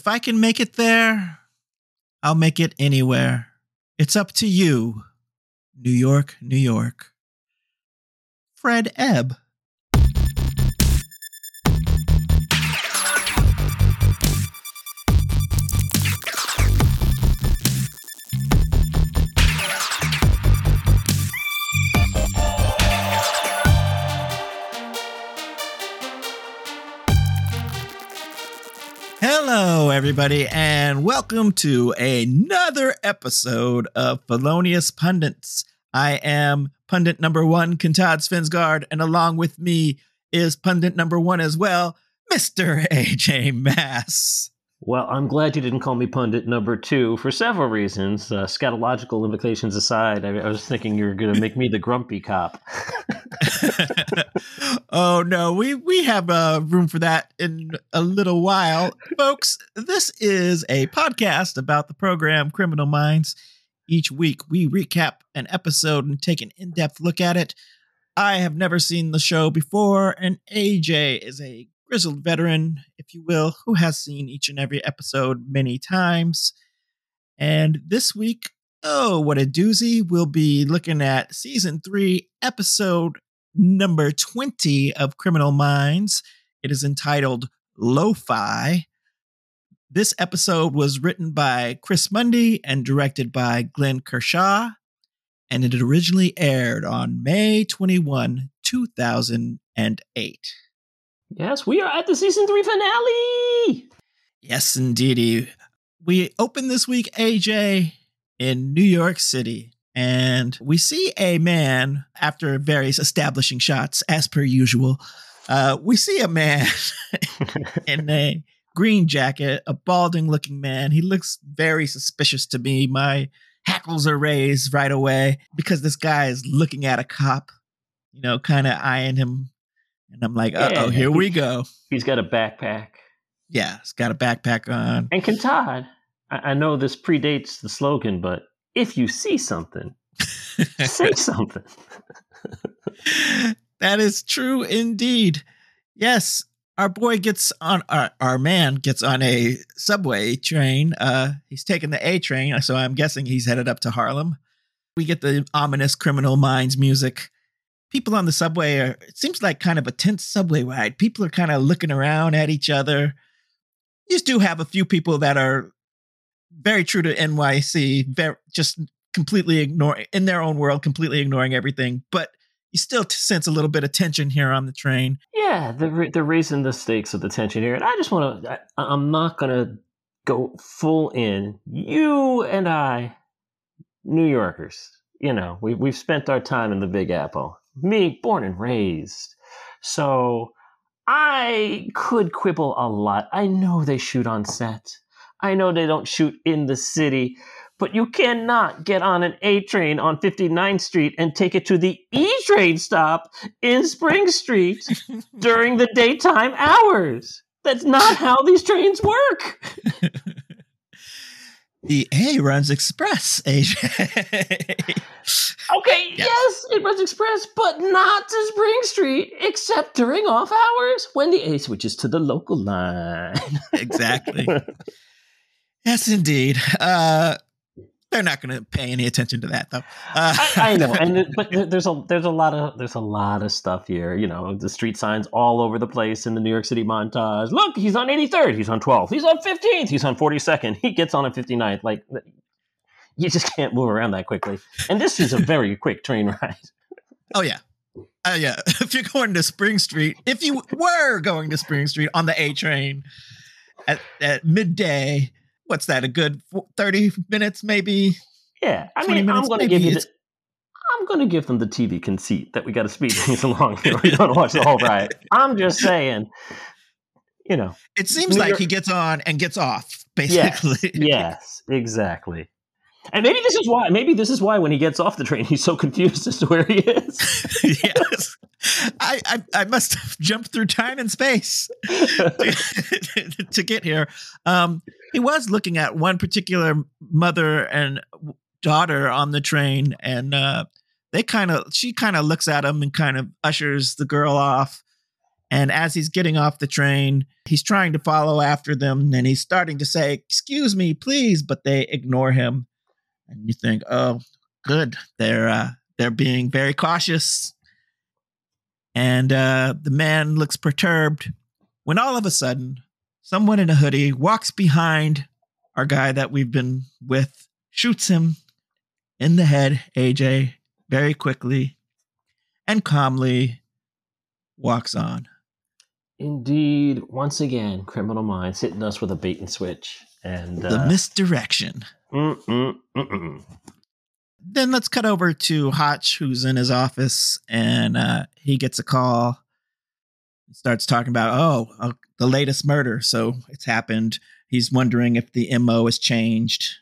If I can make it there, I'll make it anywhere. It's up to you, New York, New York. Fred Ebb. Everybody, and welcome to another episode of Felonious Pundits. I am pundit number one, Kentad Svensgaard, and along with me is pundit number one as well, Mr. AJ Mass. Well, I'm glad you didn't call me pundit number two for several reasons. Uh, scatological implications aside, I, I was thinking you were going to make me the grumpy cop. oh no, we we have uh, room for that in a little while, folks. This is a podcast about the program Criminal Minds. Each week, we recap an episode and take an in-depth look at it. I have never seen the show before, and AJ is a grizzled veteran, if you will, who has seen each and every episode many times. And this week, oh, what a doozy, we'll be looking at season three, episode number 20 of Criminal Minds. It is entitled Lo-Fi. This episode was written by Chris Mundy and directed by Glenn Kershaw, and it originally aired on May 21, 2008. Yes, we are at the season three finale. Yes, indeedy. We open this week, AJ, in New York City. And we see a man, after various establishing shots, as per usual, uh, we see a man in a green jacket, a balding looking man. He looks very suspicious to me. My hackles are raised right away because this guy is looking at a cop, you know, kind of eyeing him and I'm like, uh oh, here we go. He's got a backpack. Yeah, he's got a backpack on. And Kentad, I, I know this predates the slogan, but if you see something, say something. that is true indeed. Yes, our boy gets on our, our man gets on a subway train. Uh he's taking the A train, so I'm guessing he's headed up to Harlem. We get the ominous criminal minds music people on the subway are it seems like kind of a tense subway ride. People are kind of looking around at each other. You do have a few people that are very true to nyc very just completely ignore in their own world completely ignoring everything but you still sense a little bit of tension here on the train. Yeah they're, raising the stakes of the tension here and i just want to i'm not gonna go full in. You and i new yorkers you know we, we've spent our time in the big apple me, born and raised. So I could quibble a lot. I know they shoot on set. I know they don't shoot in the city, but you cannot get on an A train on 59th Street and take it to the E train stop in Spring Street during the daytime hours. That's not how these trains work. The A runs express, AJ. okay, yes. yes. it runs express, but not to Spring Street, except during off hours when the A switches to the local line. exactly. yes, indeed. Uh, they're not going to pay any attention to that, though. Uh, I, I, know, and but there's a there's a lot of there's a lot of stuff here. You know, the street signs all over the place in the New York City montage. Look, he's on 83rd, he's on 12th, he's on 15th, he's on 42nd, he gets on at 59th. Like, you just can't move around that quickly. And this is a very quick train ride. Oh yeah, uh, yeah. If you're going to Spring Street, if you were going to Spring Street on the A train at, at midday what's that? A good thirty minutes, maybe. Yeah, I mean, minutes, I'm going to give you. The, I'm going to give them the TV conceit that we got to speed things along. Here. We don't watch the whole ride. I'm just saying. You know, it seems like he gets on and gets off. Basically, yes, yes, exactly. And maybe this is why. Maybe this is why when he gets off the train, he's so confused as to where he is. yes, I, I, I must have jumped through time and space to, to get here. Um, he was looking at one particular mother and daughter on the train, and uh, they kind of she kind of looks at him and kind of ushers the girl off, And as he's getting off the train, he's trying to follow after them and he's starting to say, Excuse me, please, but they ignore him. And you think, Oh, good. They're uh, they're being very cautious. And uh, the man looks perturbed when all of a sudden, someone in a hoodie walks behind our guy that we've been with, shoots him in the head, AJ, very quickly and calmly walks on. Indeed, once again, Criminal Minds hitting us with a bait and switch. And uh, the misdirection. Mm-mm, mm-mm. Then let's cut over to Hotch, who's in his office, and uh, he gets a call. He starts talking about, oh, uh, the latest murder. So it's happened. He's wondering if the MO has changed,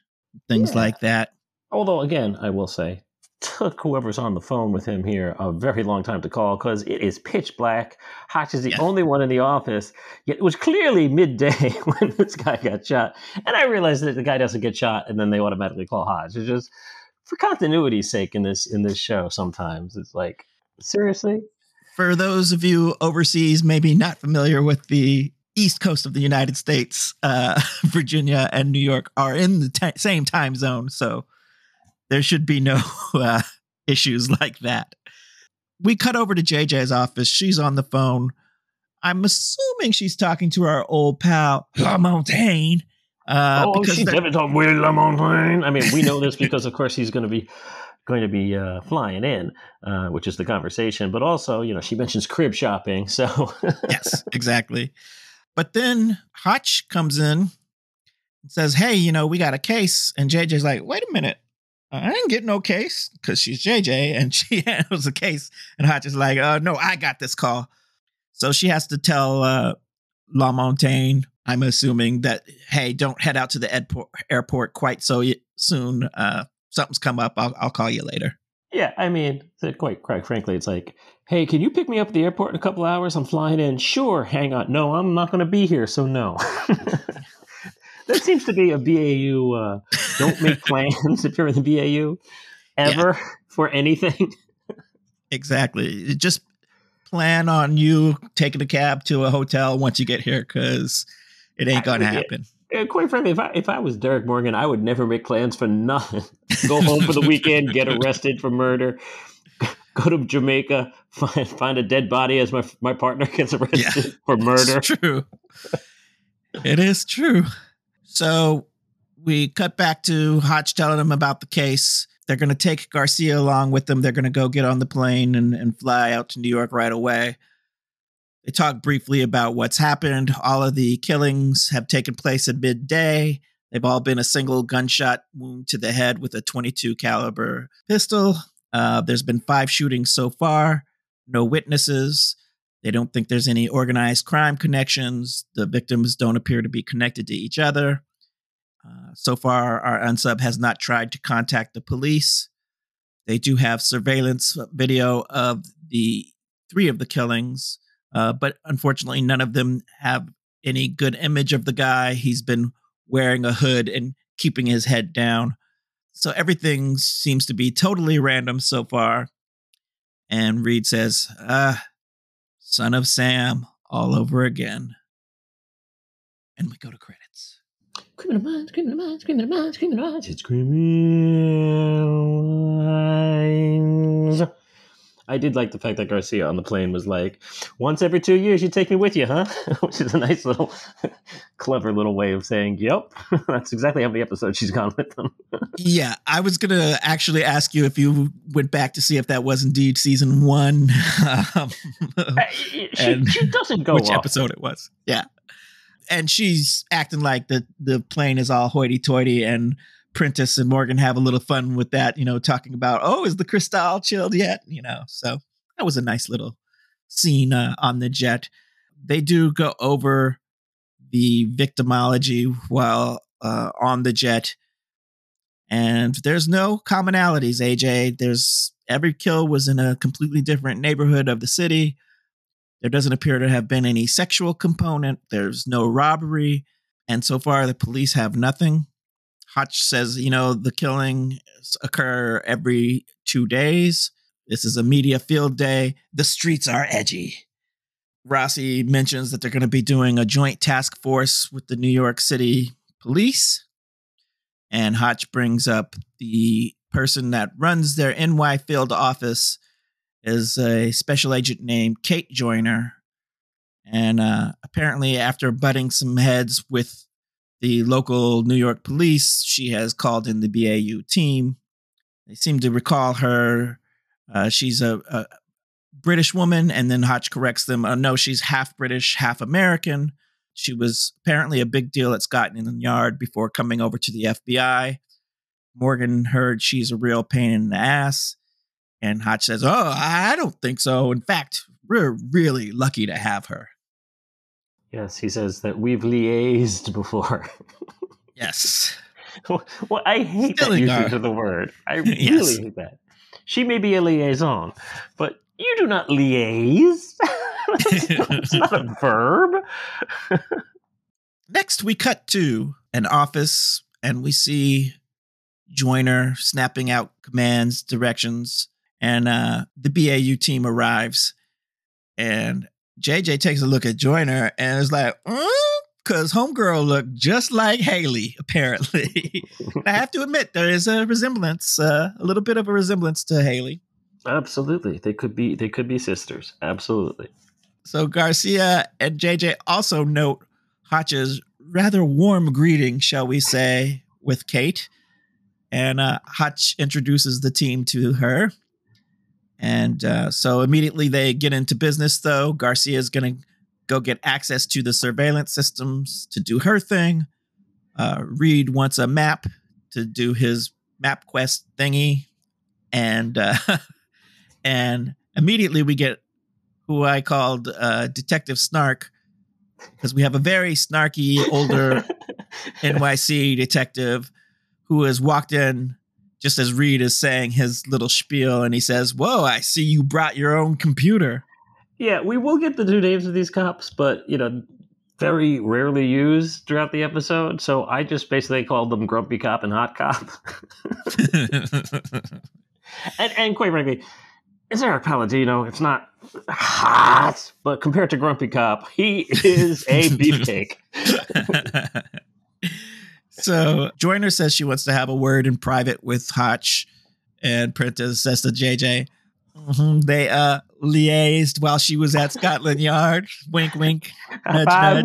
things yeah. like that. Although, again, I will say, took whoever's on the phone with him here a very long time to call because it is pitch black. Hotch is the only one in the office. Yet it was clearly midday when this guy got shot. And I realized that the guy doesn't get shot and then they automatically call Hotch. It's just for continuity's sake in this in this show sometimes. It's like, seriously? For those of you overseas maybe not familiar with the east coast of the United States, uh, Virginia and New York are in the t- same time zone. So there should be no uh, issues like that. We cut over to JJ's office. She's on the phone. I'm assuming she's talking to our old pal Lamontagne. Uh, oh, she's definitely talking with Lamontagne. I mean, we know this because, of course, he's going to be going to be uh, flying in, uh, which is the conversation. But also, you know, she mentions crib shopping. So yes, exactly. But then Hotch comes in and says, "Hey, you know, we got a case." And JJ's like, "Wait a minute." I didn't get no case because she's JJ and she handles the case. And Hotch is like, uh, no, I got this call. So she has to tell uh, Lamontagne, I'm assuming that, hey, don't head out to the airport, airport quite so soon. Uh, something's come up. I'll, I'll call you later. Yeah, I mean, quite quite frankly, it's like, hey, can you pick me up at the airport in a couple hours? I'm flying in. Sure, hang on. No, I'm not going to be here, so no. that seems to be a BAU. Uh, don't make plans if you're in the BAU ever yeah. for anything. exactly. Just plan on you taking a cab to a hotel once you get here because it ain't gonna happen. Yeah, quite frankly, if I if I was Derek Morgan, I would never make plans for nothing. Go home for the weekend, get arrested for murder, go to Jamaica, find find a dead body as my my partner gets arrested yeah, for murder. true. it is true. So we cut back to Hotch telling him about the case. They're going to take Garcia along with them. They're going to go get on the plane and, and fly out to New York right away. They talk briefly about what's happened. All of the killings have taken place at midday. They've all been a single gunshot wound to the head with a 22 caliber pistol. Uh, there's been five shootings so far. No witnesses. They don't think there's any organized crime connections. The victims don't appear to be connected to each other. Uh, so far, our unsub has not tried to contact the police. They do have surveillance video of the three of the killings, uh, but unfortunately, none of them have any good image of the guy. He's been wearing a hood and keeping his head down. So everything seems to be totally random so far. And Reid says, uh, Son of Sam all over again. And we go to credits. Criminal minds, criminal minds, criminal minds, criminal minds. It's criminal minds. I did like the fact that Garcia on the plane was like, once every two years, you take me with you, huh? Which is a nice little, clever little way of saying, yep, that's exactly how many episodes she's gone with them. yeah, I was going to actually ask you if you went back to see if that was indeed season one. um, she, she, doesn't go Which off. episode it was. Yeah. And she's acting like the, the plane is all hoity toity and Prentiss and Morgan have a little fun with that, you know, talking about, oh, is the crystal chilled yet? You know, so that was a nice little scene uh, on the jet. They do go over the victimology while uh, on the jet, and there's no commonalities. AJ, there's every kill was in a completely different neighborhood of the city. There doesn't appear to have been any sexual component. There's no robbery. And so far, the police have nothing. Hotch says, you know, the killings occur every two days. This is a media field day. The streets are edgy. Rossi mentions that they're going to be doing a joint task force with the New York City police. And Hotch brings up the person that runs their NY field office is a special agent named Kate Joyner. And uh, apparently, after butting some heads with the local New York police, she has called in the BAU team. They seem to recall her. Uh, she's a, a, British woman, and then Hotch corrects them. Uh, no, she's half British, half American. She was apparently a big deal at Scotland Yard before coming over to the FBI. Morgan heard she's a real pain in the ass. And Hotch says, Oh, I don't think so. In fact, we're really lucky to have her. Yes, he says that we've liaised before. yes. well, I hate Still that usage of the word. I really yes. hate that. She may be a liaison, but you do not liaise. it's not a verb. Next, we cut to an office and we see Joyner snapping out commands, directions, and uh, the BAU team arrives. And JJ takes a look at Joyner and is like, because mm? Homegirl looked just like Haley, apparently. I have to admit, there is a resemblance, uh, a little bit of a resemblance to Haley. Absolutely. They could be they could be sisters. Absolutely. So Garcia and JJ also note Hotch's rather warm greeting, shall we say, with Kate. And uh, Hotch introduces the team to her. And uh, so immediately they get into business, though. Garcia is going to go get access to the surveillance systems to do her thing. Uh, Reid wants a map to do his map quest thingy. And uh, and immediately we get who I called uh, Detective Snark because we have a very snarky older NYC detective who has walked in just as Reid is saying his little spiel, and he says, "Whoa, I see you brought your own computer." Yeah, we will get the two names of these cops, but you know, very rarely used throughout the episode. So I just basically called them Grumpy Cop and Hot Cop. and, and quite frankly, it's Erik Palladino. It's not hot, but compared to Grumpy Cop, he is a beefcake. so Joyner says she wants to have a word in private with Hotch, and Prentiss says to JJ, mm-hmm, they uh liaised while she was at Scotland Yard. wink, wink. Nudge, nudge.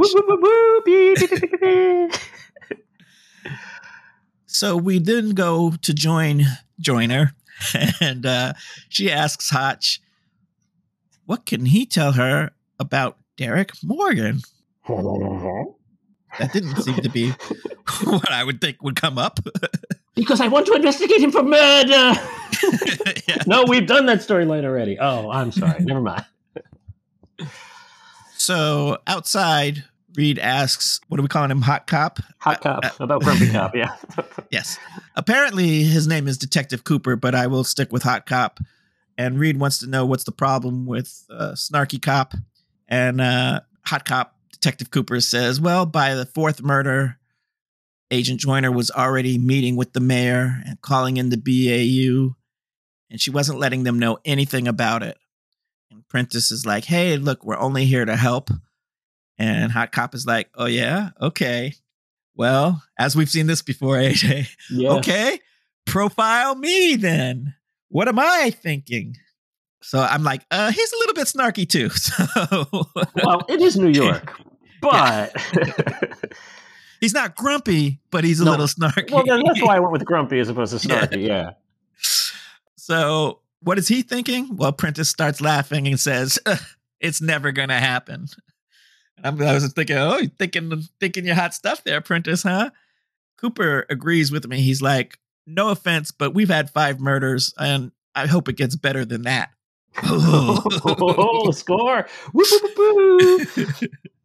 so we then go to join Joyner and uh, she asks Hotch, what can he tell her about Derek Morgan? that didn't seem to be what I would think would come up. because I want to investigate him for murder. yeah. No, we've done that storyline already. Oh, I'm sorry. Never mind. so outside, Reid asks, what are we calling him? Hot Cop? Hot Cop. Uh, about Grumpy Cop, yeah. yes. Apparently, his name is Detective Cooper, but I will stick with Hot Cop. And Reid wants to know what's the problem with uh, Snarky Cop. And uh, Hot Cop, Detective Cooper says, well, by the fourth murder, Agent Joyner was already meeting with the mayor and calling in the BAU, and she wasn't letting them know anything about it. And Prentiss is like, hey, look, we're only here to help. And Hot Cop is like, oh, yeah, okay. Well, as we've seen this before, AJ. Okay, profile me then. What am I thinking? So I'm like, uh, he's a little bit snarky too. So well, it is New York, but he's not grumpy, but he's a no. little snarky. Well, then that's why I went with grumpy as opposed to snarky. Yeah. yeah. So what is he thinking? Well, Prentiss starts laughing and says, "It's never going to happen." I'm, I was thinking, oh, you're thinking, thinking your hot stuff there, Prentiss, huh? Cooper agrees with me. He's like, no offense, but we've had five murders, and I hope it gets better than that. Oh, score! Woo, woo, woo,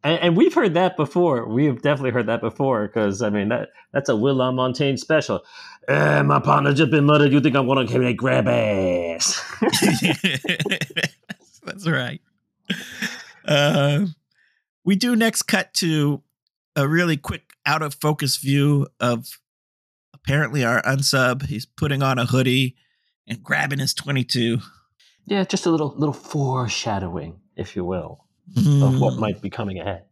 and, and, we've heard that before. We've definitely heard that before because I mean that that's a Will LaMontagne special. Uh, my partner just been murdered. You think I'm gonna come and grab ass? that's right. Uh, we do next cut to a really quick out of focus view of apparently our unsub. He's putting on a hoodie and grabbing his 22. Yeah, just a little little foreshadowing, if you will. of what might be coming ahead.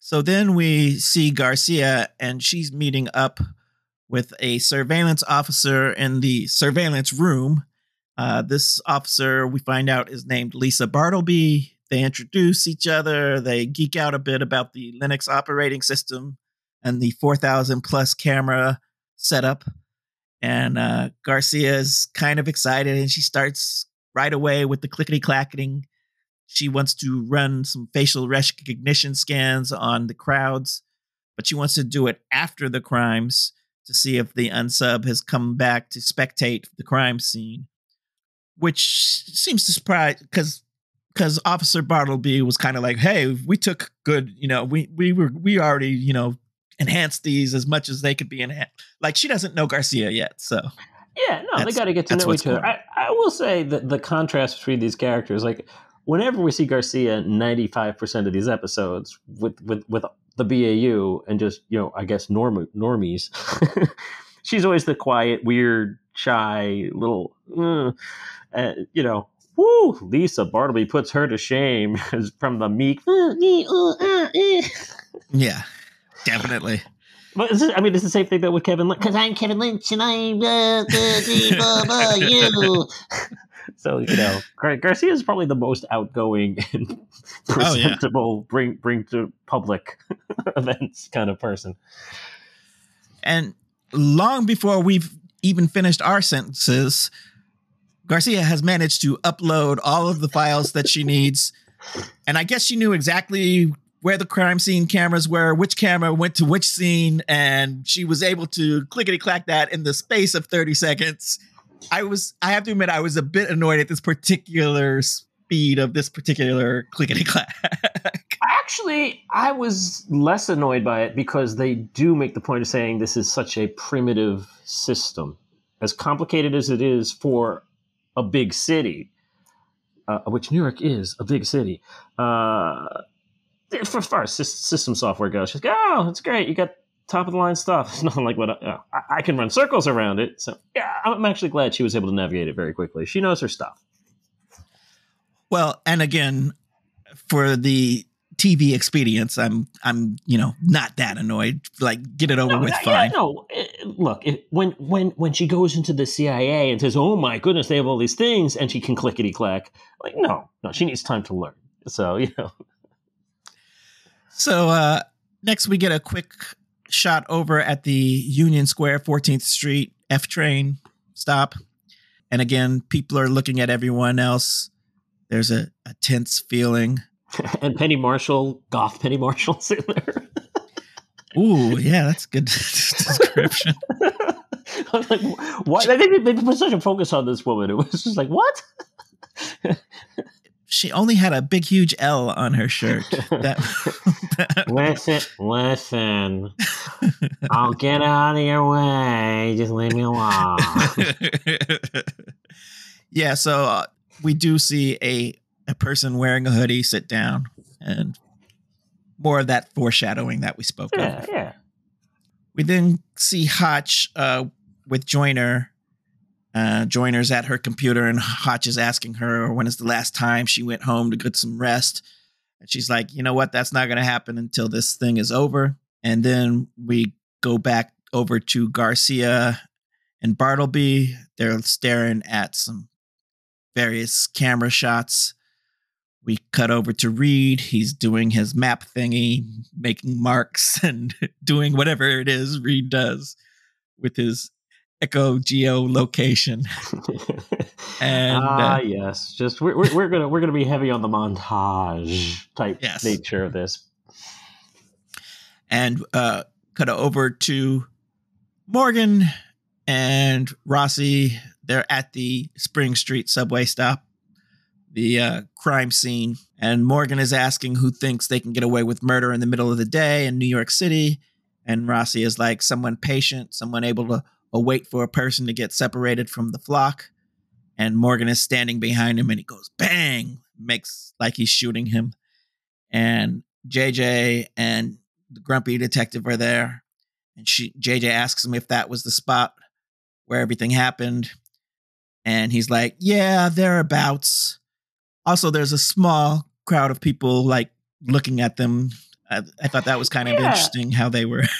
So then we see Garcia, and she's meeting up with a surveillance officer in the surveillance room. Uh, this officer, we find out, is named Lisa Bartleby. They introduce each other. They geek out a bit about the Linux operating system and the 4,000 plus camera setup. And uh, Garcia is kind of excited and she starts right away with the clickety clacking. She wants to run some facial recognition scans on the crowds, but she wants to do it after the crimes to see if the unsub has come back to spectate the crime scene, which seems to surprise because because Officer Bartleby was kind of like, "Hey, we took good, you know, we we were we already, you know, enhanced these as much as they could be enhanced." Like she doesn't know Garcia yet, so yeah, no, they got to get to know each other. I, I will say that the contrast between these characters, like whenever we see Garcia, ninety five percent of these episodes with with with the BAU and just you know, I guess norm normies, she's always the quiet, weird, shy little, uh, uh, you know, Woo! Lisa Bartleby puts her to shame from the meek. yeah, definitely. But this, I mean, it's the same thing that with Kevin Lynch because I'm Kevin Lynch and I'm uh, you. so you know, Garcia is probably the most outgoing and presentable, oh, yeah. bring bring to public events kind of person. And long before we've even finished our sentences, Garcia has managed to upload all of the files that she needs. And I guess she knew exactly where the crime scene cameras were, which camera went to which scene, and she was able to clickety clack that in the space of 30 seconds. I was, I have to admit, I was a bit annoyed at this particular speed of this particular clickety clack. Actually, I was less annoyed by it because they do make the point of saying this is such a primitive system. As complicated as it is for a big city, uh, which New York is a big city. Uh, for far as system software goes, she's like, oh, it's great. You got top of the line stuff. It's nothing like what I, I, I, can run circles around it. So yeah, I'm actually glad she was able to navigate it very quickly. She knows her stuff. Well, and again, for the TV expedience, I'm I'm you know not that annoyed. Like get it over no, with, fine. Yeah, no, eh, look, when when when she goes into the CIA and says, "Oh my goodness, they have all these things," and she can clickety clack, like no, no, she needs time to learn. So you know. So uh, next, we get a quick shot over at the Union Square, 14th Street F train stop, and again, people are looking at everyone else. There's a, a tense feeling and Penny Marshall, goth Penny Marshall's in there. Ooh, yeah, that's good description. I was like, what? They, they, they put such a focus on this woman. It was just like, what? She only had a big, huge L on her shirt. That, that listen, listen. I'll get out of your way. Just leave me alone. yeah, so uh, we do see a a person wearing a hoodie sit down and more of that foreshadowing that we spoke yeah, of. Yeah. We then see Hotch uh, with Joyner. Uh, at her computer, and Hotch is asking her when is the last time she went home to get some rest. And she's like, you know what? That's not going to happen until this thing is over. And then we go back over to Garcia and Bartleby. They're staring at some various camera shots we cut over to Reid. He's doing his map thingy, making marks and doing whatever it is Reid does with his echo geolocation. and ah, uh, yes, just we're, we're, we're gonna we're gonna be heavy on the montage type yes. nature of this. And uh, cut over to Morgan and Rossi. They're at the Spring Street subway stop the uh, crime scene. And Morgan is asking who thinks they can get away with murder in the middle of the day in New York City. And Rossi is like someone patient, someone able to wait for a person to get separated from the flock. And Morgan is standing behind him and he goes bang, makes like he's shooting him. And JJ and the grumpy detective are there. And she JJ asks him if that was the spot where everything happened. And he's like, Yeah, thereabouts. Also, there's a small crowd of people like looking at them. I, I thought that was kind of Yeah. interesting how they were.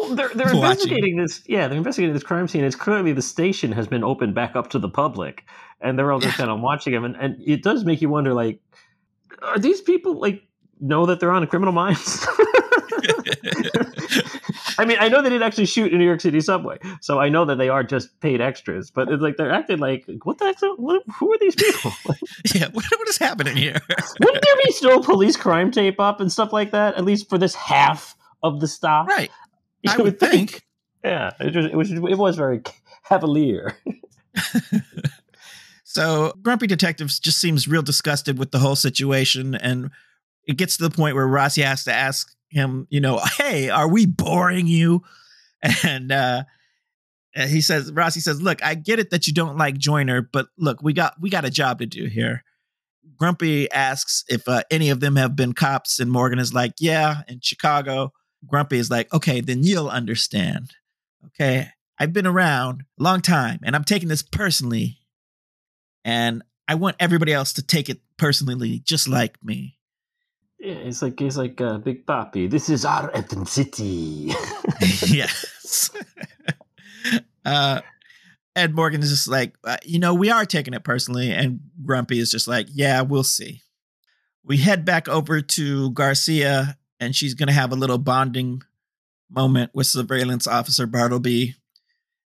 Well, they're they're Watching. investigating this. Yeah, they're investigating this crime scene. It's clearly the station has been opened back up to the public, and they're all just Yeah. kind of watching them. And, and it does make you wonder, like, are these people like know that they're on a criminal minds? I mean, I know they didn't actually shoot in New York City subway, so I know that they are just paid extras. But it's like they're acting like, what the heck? What, who are these people? yeah, what, what is happening here? Wouldn't there be still police crime tape up and stuff like that? At least for this half of the stop, right. I would think. Yeah, it was, it was it was very cavalier. So Grumpy Detective just seems real disgusted with the whole situation, and it gets to the point where Rossi has to ask him, you know, hey, are we boring you? And uh he says, Rossi says, look, I get it that you don't like Joyner, but look, we got we got a job to do here. Grumpy asks if uh, any of them have been cops, and Morgan is like, yeah, in Chicago. Grumpy is like, okay, then you'll understand. Okay, I've been around a long time, and I'm taking this personally and I want everybody else to take it personally, just like me. Yeah, it's like it's like uh, Big Papi. This is our ethnicity. yes. uh, Ed Morgan is just like, uh, you know, we are taking it personally, and Grumpy is just like, yeah, we'll see. We head back over to Garcia, and she's gonna have a little bonding moment with surveillance officer Bartleby.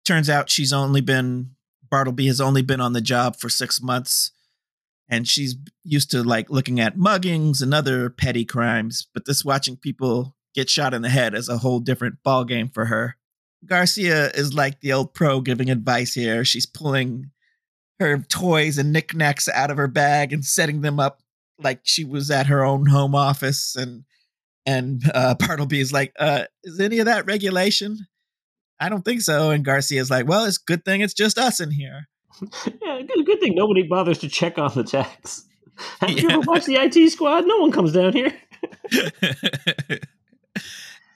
Turns out she's only been Bartleby has only been on the job for six months, and she's used to like looking at muggings and other petty crimes. But this watching people get shot in the head is a whole different ball game for her. Garcia is like the old pro giving advice here. She's pulling her toys and knickknacks out of her bag and setting them up like she was at her own home office and and uh Bartleby is like, uh, is any of that regulation? I don't think so. And Garcia's like, well, it's a good thing it's just us in here. yeah, good, good thing nobody bothers to check on the checks. Have you ever watched the IT squad? No one comes down here.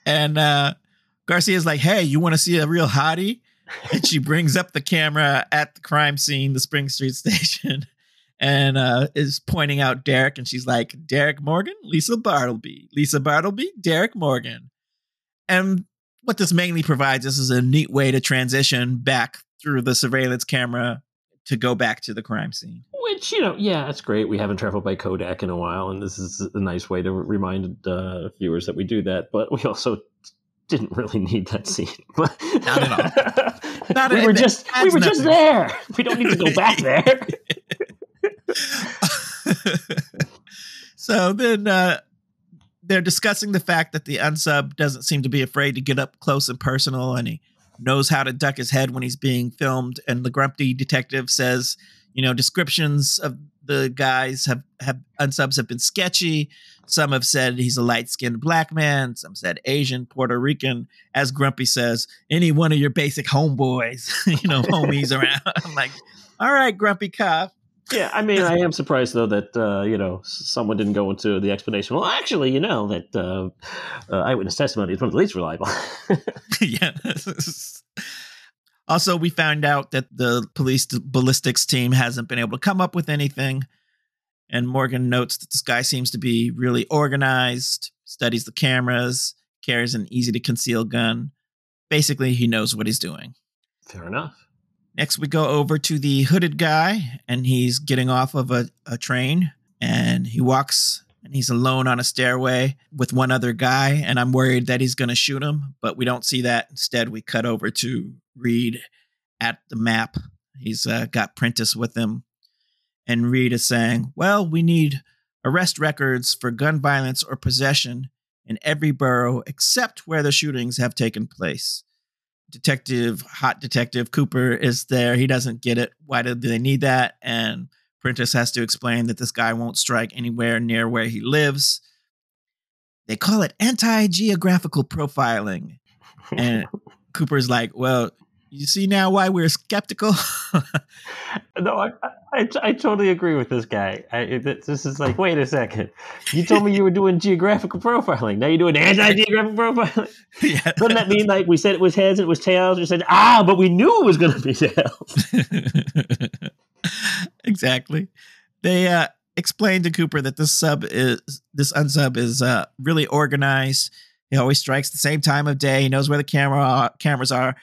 and uh Garcia's like, hey, you want to see a real hottie? And she brings up the camera at the crime scene, the Spring Street station, and uh, is pointing out Derek. And she's like, Derek Morgan, Lisa Bartleby, Lisa Bartleby, Derek Morgan. And what this mainly provides us is a neat way to transition back through the surveillance camera to go back to the crime scene. Which you know, yeah, that's great. We haven't traveled by Kodak in a while, and this is a nice way to remind uh, viewers that we do that. But we also didn't really need that scene. But Not at all. Not we were just we were just there. We don't need to go back there. so then uh, they're discussing the fact that the unsub doesn't seem to be afraid to get up close and personal, and he knows how to duck his head when he's being filmed. And the grumpy detective says, you know, descriptions of the guys have have unsubs have been sketchy. Some have said he's a light skinned black man. Some said Asian, Puerto Rican. As Grumpy says, any one of your basic homeboys, you know, homies around. I'm like, all right, Grumpy cop. Yeah, I mean, I am surprised though that uh, you know someone didn't go into the explanation. Well, actually, you know that uh, uh, eyewitness testimony is one of the least reliable. yeah. also, we found out that the police ballistics team hasn't been able to come up with anything. And Morgan notes that this guy seems to be really organized, studies the cameras, carries an easy to conceal gun. Basically, he knows what he's doing. Fair enough. Next, we go over to the hooded guy, and he's getting off of a, a train, and he walks, and he's alone on a stairway with one other guy, and I'm worried that he's going to shoot him, but we don't see that. Instead, we cut over to Reid at the map. He's uh, got Prentiss with him, and Reid is saying, "Well, we need arrest records for gun violence or possession in every borough except where the shootings have taken place." Detective hot detective cooper is there. He doesn't get it. Why do they need that? And prentiss has to explain that this guy won't strike anywhere near where he lives. They call it anti-geographical profiling. And cooper's like well you see now why we're skeptical No, I, I, I totally agree with this guy. I, this is like, wait a second. You told me you were doing geographical profiling. Now you're doing anti-geographical profiling. yeah Doesn't that mean like we said it was heads it was tails? We said ah, but we knew it was going to be tails. exactly. They uh explained to Cooper that this sub is this unsub is uh, really organized. He always strikes the same time of day. He knows where the camera cameras are.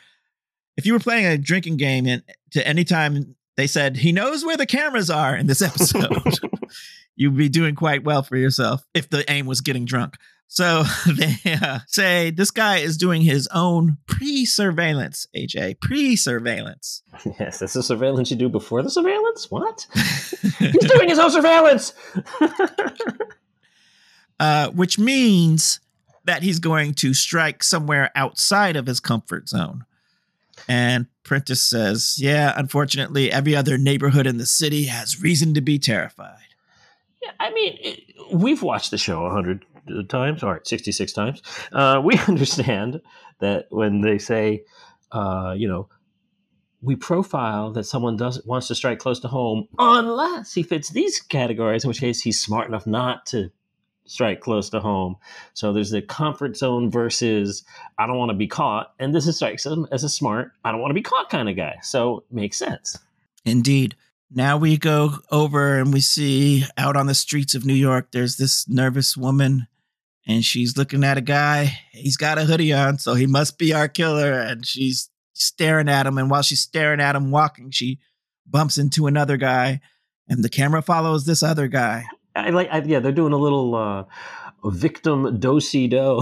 If you were playing a drinking game and to any time they said he knows where the cameras are in this episode, you'd be doing quite well for yourself if the aim was getting drunk. So they uh, say this guy is doing his own pre surveillance, AJ, pre surveillance. Yes, that's the surveillance you do before the surveillance? What? He's doing his own surveillance! uh, which means that he's going to strike somewhere outside of his comfort zone. And Prentiss says, Yeah, unfortunately, every other neighborhood in the city has reason to be terrified. Yeah, I mean, we've watched the show a hundred times, all right, 66 times. Uh, we understand that when they say, uh, you know, we profile that someone does wants to strike close to home unless he fits these categories, in which case he's smart enough not to strike close to home. So there's the comfort zone versus I don't want to be caught, and this is strikes him as a smart I don't want to be caught kind of guy. So makes sense. Indeed. Now we go over and we see out on the streets of New York, there's this nervous woman and she's looking at a guy. He's got a hoodie on, so he must be our killer. And she's staring at him. And while she's staring at him walking, she bumps into another guy, and the camera follows this other guy. I like, I, yeah, they're doing a little uh, victim do si do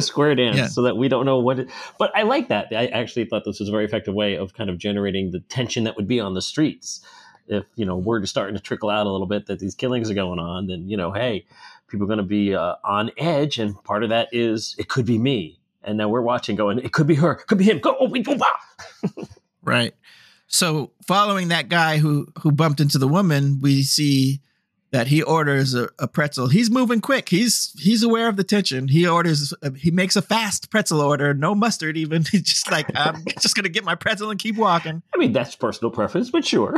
square dance, yeah. so that we don't know what. It, but I like that. I actually thought this was a very effective way of kind of generating the tension that would be on the streets. If you know word is starting to trickle out a little bit that these killings are going on, then you know, hey, people are going to be uh, on edge, and part of that is it could be me. And now we're watching, going, it could be her, could be him. Go, oh, wow. right. So, following that guy who who bumped into the woman, we see that he orders a, a, pretzel. He's moving quick. He's he's aware of the tension. He orders. Uh, he makes a fast pretzel order, no mustard even. He's just like, I'm just gonna get my pretzel and keep walking. I mean, that's personal preference, but sure.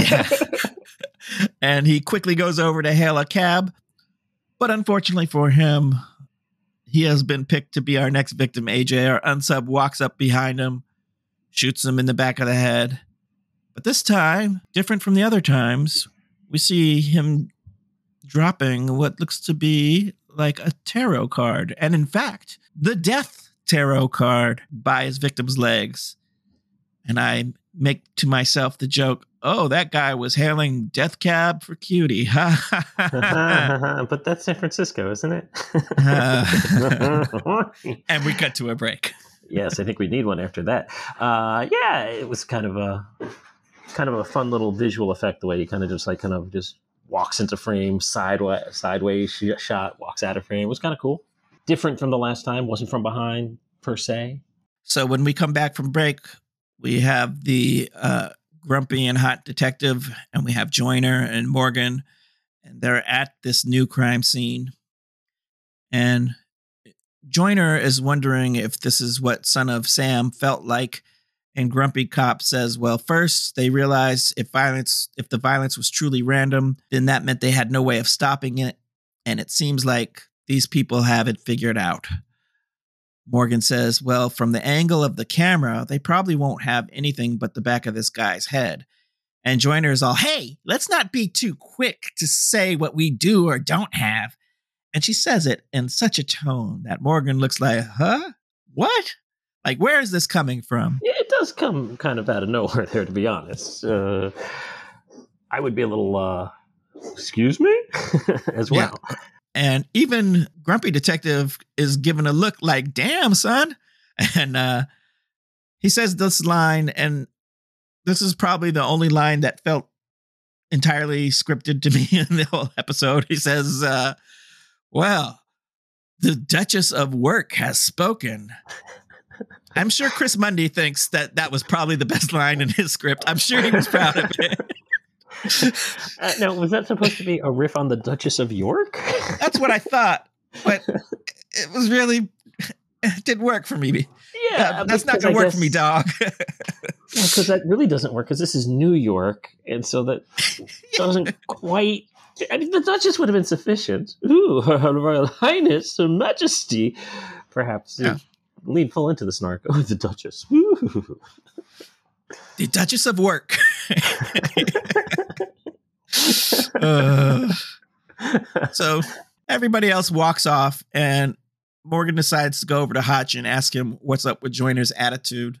yeah. And he quickly goes over to hail a cab. But unfortunately for him, he has been picked to be our next victim. AJ, our unsub, walks up behind him, shoots him in the back of the head. But this time, different from the other times, we see him dropping what looks to be like a tarot card. And in fact, the death tarot card by his victim's legs. And I make to myself the joke, oh, that guy was hailing death cab for cutie. but that's San Francisco, isn't it? uh, and we cut to a break. yes, I think we need one after that. Uh, yeah, it was kind of a kind of a fun little visual effect the way he kind of just like kind of just walks into frame sideways sideways shot walks out of frame it was kind of cool different from the last time wasn't from behind per se so when we come back from break we have the uh, grumpy and hot detective, and we have Joyner and Morgan, and they're at this new crime scene. And Joyner is wondering if this is what Son of Sam felt like. And Grumpy Cop says, well, first they realized if violence, if the violence was truly random, then that meant they had no way of stopping it. And it seems like these people have it figured out. Morgan says, Well, from the angle of the camera, they probably won't have anything but the back of this guy's head. And Joyner is all, Hey, let's not be too quick to say what we do or don't have. And she says it in such a tone that Morgan looks like, Huh? What? Like, where is this coming from? Yeah, it does come kind of out of nowhere there, to be honest. Uh, I would be a little, uh, excuse me, as well. Yeah. And even Grumpy Detective is given a look like, damn, son. And uh, he says this line, and this is probably the only line that felt entirely scripted to me in the whole episode. He says, uh, Well, the Duchess of Work has spoken. I'm sure Chris Mundy thinks that that was probably the best line in his script. I'm sure he was proud of it. uh, now, was that supposed to be a riff on the Duchess of York? That's what I thought, but it was really it didn't work for me. Yeah, uh, that's not going to work guess, for me, dog. Because that really doesn't work. Because this is New York, and so that doesn't quite. I mean, the Duchess would have been sufficient. Ooh, Her, Her Royal Highness, Her Majesty, perhaps. Yeah. Lead full into the snark. Oh, the Duchess. The Duchess of Work. Uh, so everybody else walks off, and Morgan decides to go over to Hotch and ask him what's up with Joyner's attitude.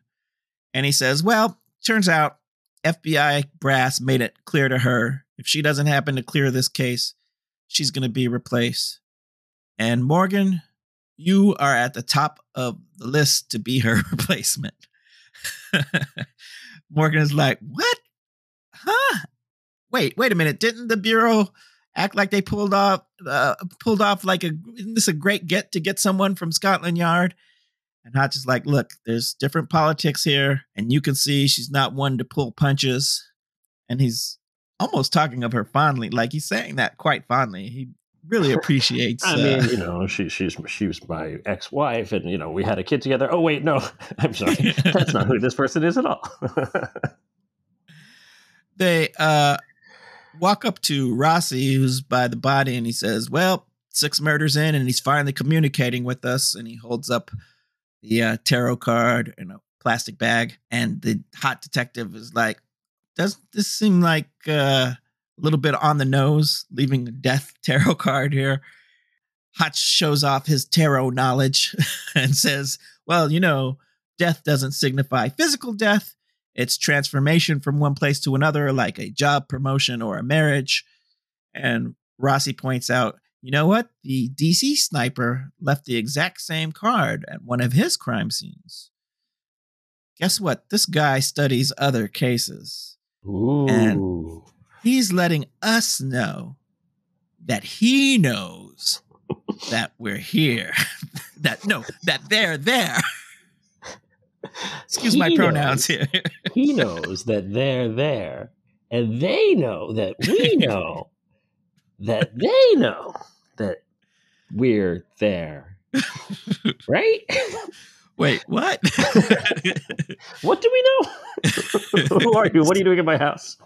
And he says, Well, turns out FBI brass made it clear to her if she doesn't happen to clear this case, she's going to be replaced. And Morgan, you are at the top of the list to be her replacement. Morgan is like, What? Huh? Wait, wait a minute. Didn't the Bureau act like they pulled off uh, pulled off like a isn't this a great get to get someone from Scotland Yard? And Hotch is like, look, there's different politics here, and you can see she's not one to pull punches. And he's almost talking of her fondly, like he's saying that quite fondly. He really appreciates. I mean, uh, you know, she she's she was my ex wife, and you know, we had a kid together. Oh wait, no, I'm sorry, that's not who this person is at all. they uh walk up to Rossi, who's by the body, and he says, Well, six murders in, and he's finally communicating with us. And he holds up the uh, tarot card in a plastic bag. And the hot detective is like, "Doesn't this seem like uh, a little bit on the nose, leaving a death tarot card here? Hotch shows off his tarot knowledge and says, Well, you know, death doesn't signify physical death. It's transformation from one place to another, like a job promotion or a marriage. And Rossi points out, you know what? The DC sniper left the exact same card at one of his crime scenes. Guess what? This guy studies other cases. Ooh. And he's letting us know that he knows that we're here. that no, that they're there. Excuse he my pronouns knows, here. he knows that they're there, and they know that we know that they know that we're there. right? Wait, what? what do we know? Who are you? What are you doing in my house?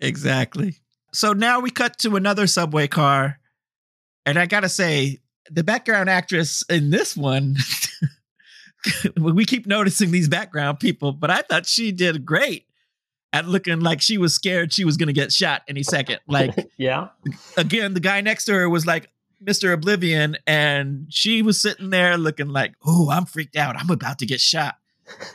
exactly. So now we cut to another subway car. And I got to say, the background actress in this one we keep noticing these background people, but I thought she did great at looking like she was scared she was going to get shot any second. Like, yeah. Again, the guy next to her was like Mr. Oblivion, and she was sitting there looking like, oh, I'm freaked out. I'm about to get shot.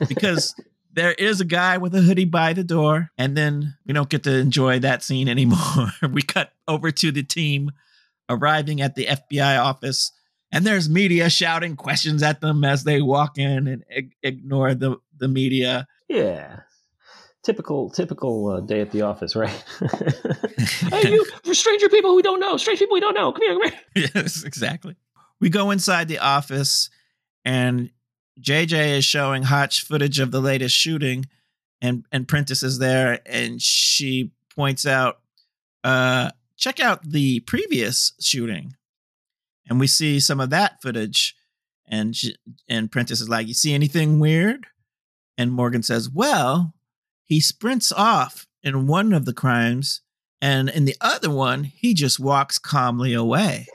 Because there is a guy with a hoodie by the door, and then we don't get to enjoy that scene anymore. we cut over to the team arriving at the FBI office and there's media shouting questions at them as they walk in and ig- ignore the the media. Yeah. Typical, typical uh, day at the office, right? hey, you stranger people who don't know, strange people we don't know. Come here, come here. Yes, exactly. We go inside the office, and JJ is showing Hotch footage of the latest shooting, and and Prentiss is there, and she points out, uh, check out the previous shooting and we see some of that footage. And she, and Prentiss is like, "You see anything weird?" And Morgan says, "Well, he sprints off in one of the crimes, and in the other one, he just walks calmly away."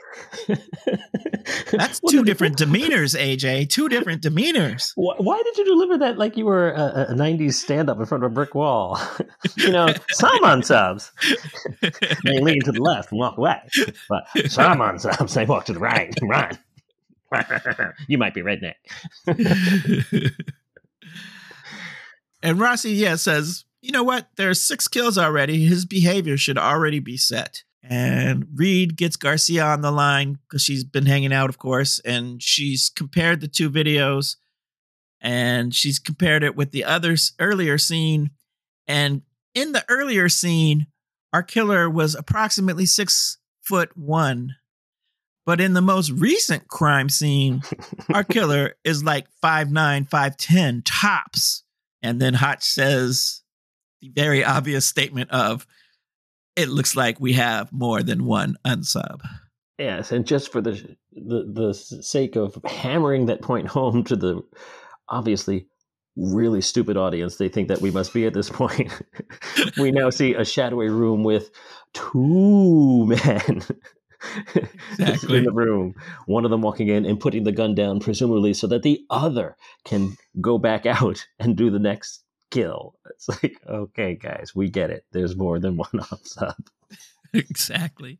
That's two different demeanors, AJ. Two different demeanors. Why did you deliver that like you were a, a 90s stand up in front of a brick wall? you know, Salmon subs. they lean to the left and walk away. But Salmon subs, they walk to the right and run. you might be redneck. And Rossi, yeah, says, you know what? There's six kills already. His behavior should already be set. And Reid gets Garcia on the line because she's been hanging out, of course, and she's compared the two videos and she's compared it with the other earlier scene. And in the earlier scene, our killer was approximately six foot one. But in the most recent crime scene, our killer is like five nine, five ten tops. And then Hotch says the very obvious statement of, it looks like we have more than one unsub. Yes, and just for the the the sake of hammering that point home to the obviously really stupid audience they think that we must be at this point, we now see a shadowy room with two men. Exactly. in the room, one of them walking in and putting the gun down, presumably so that the other can go back out and do the next kill. It's like, okay, guys, we get it. There's more than one off up. exactly.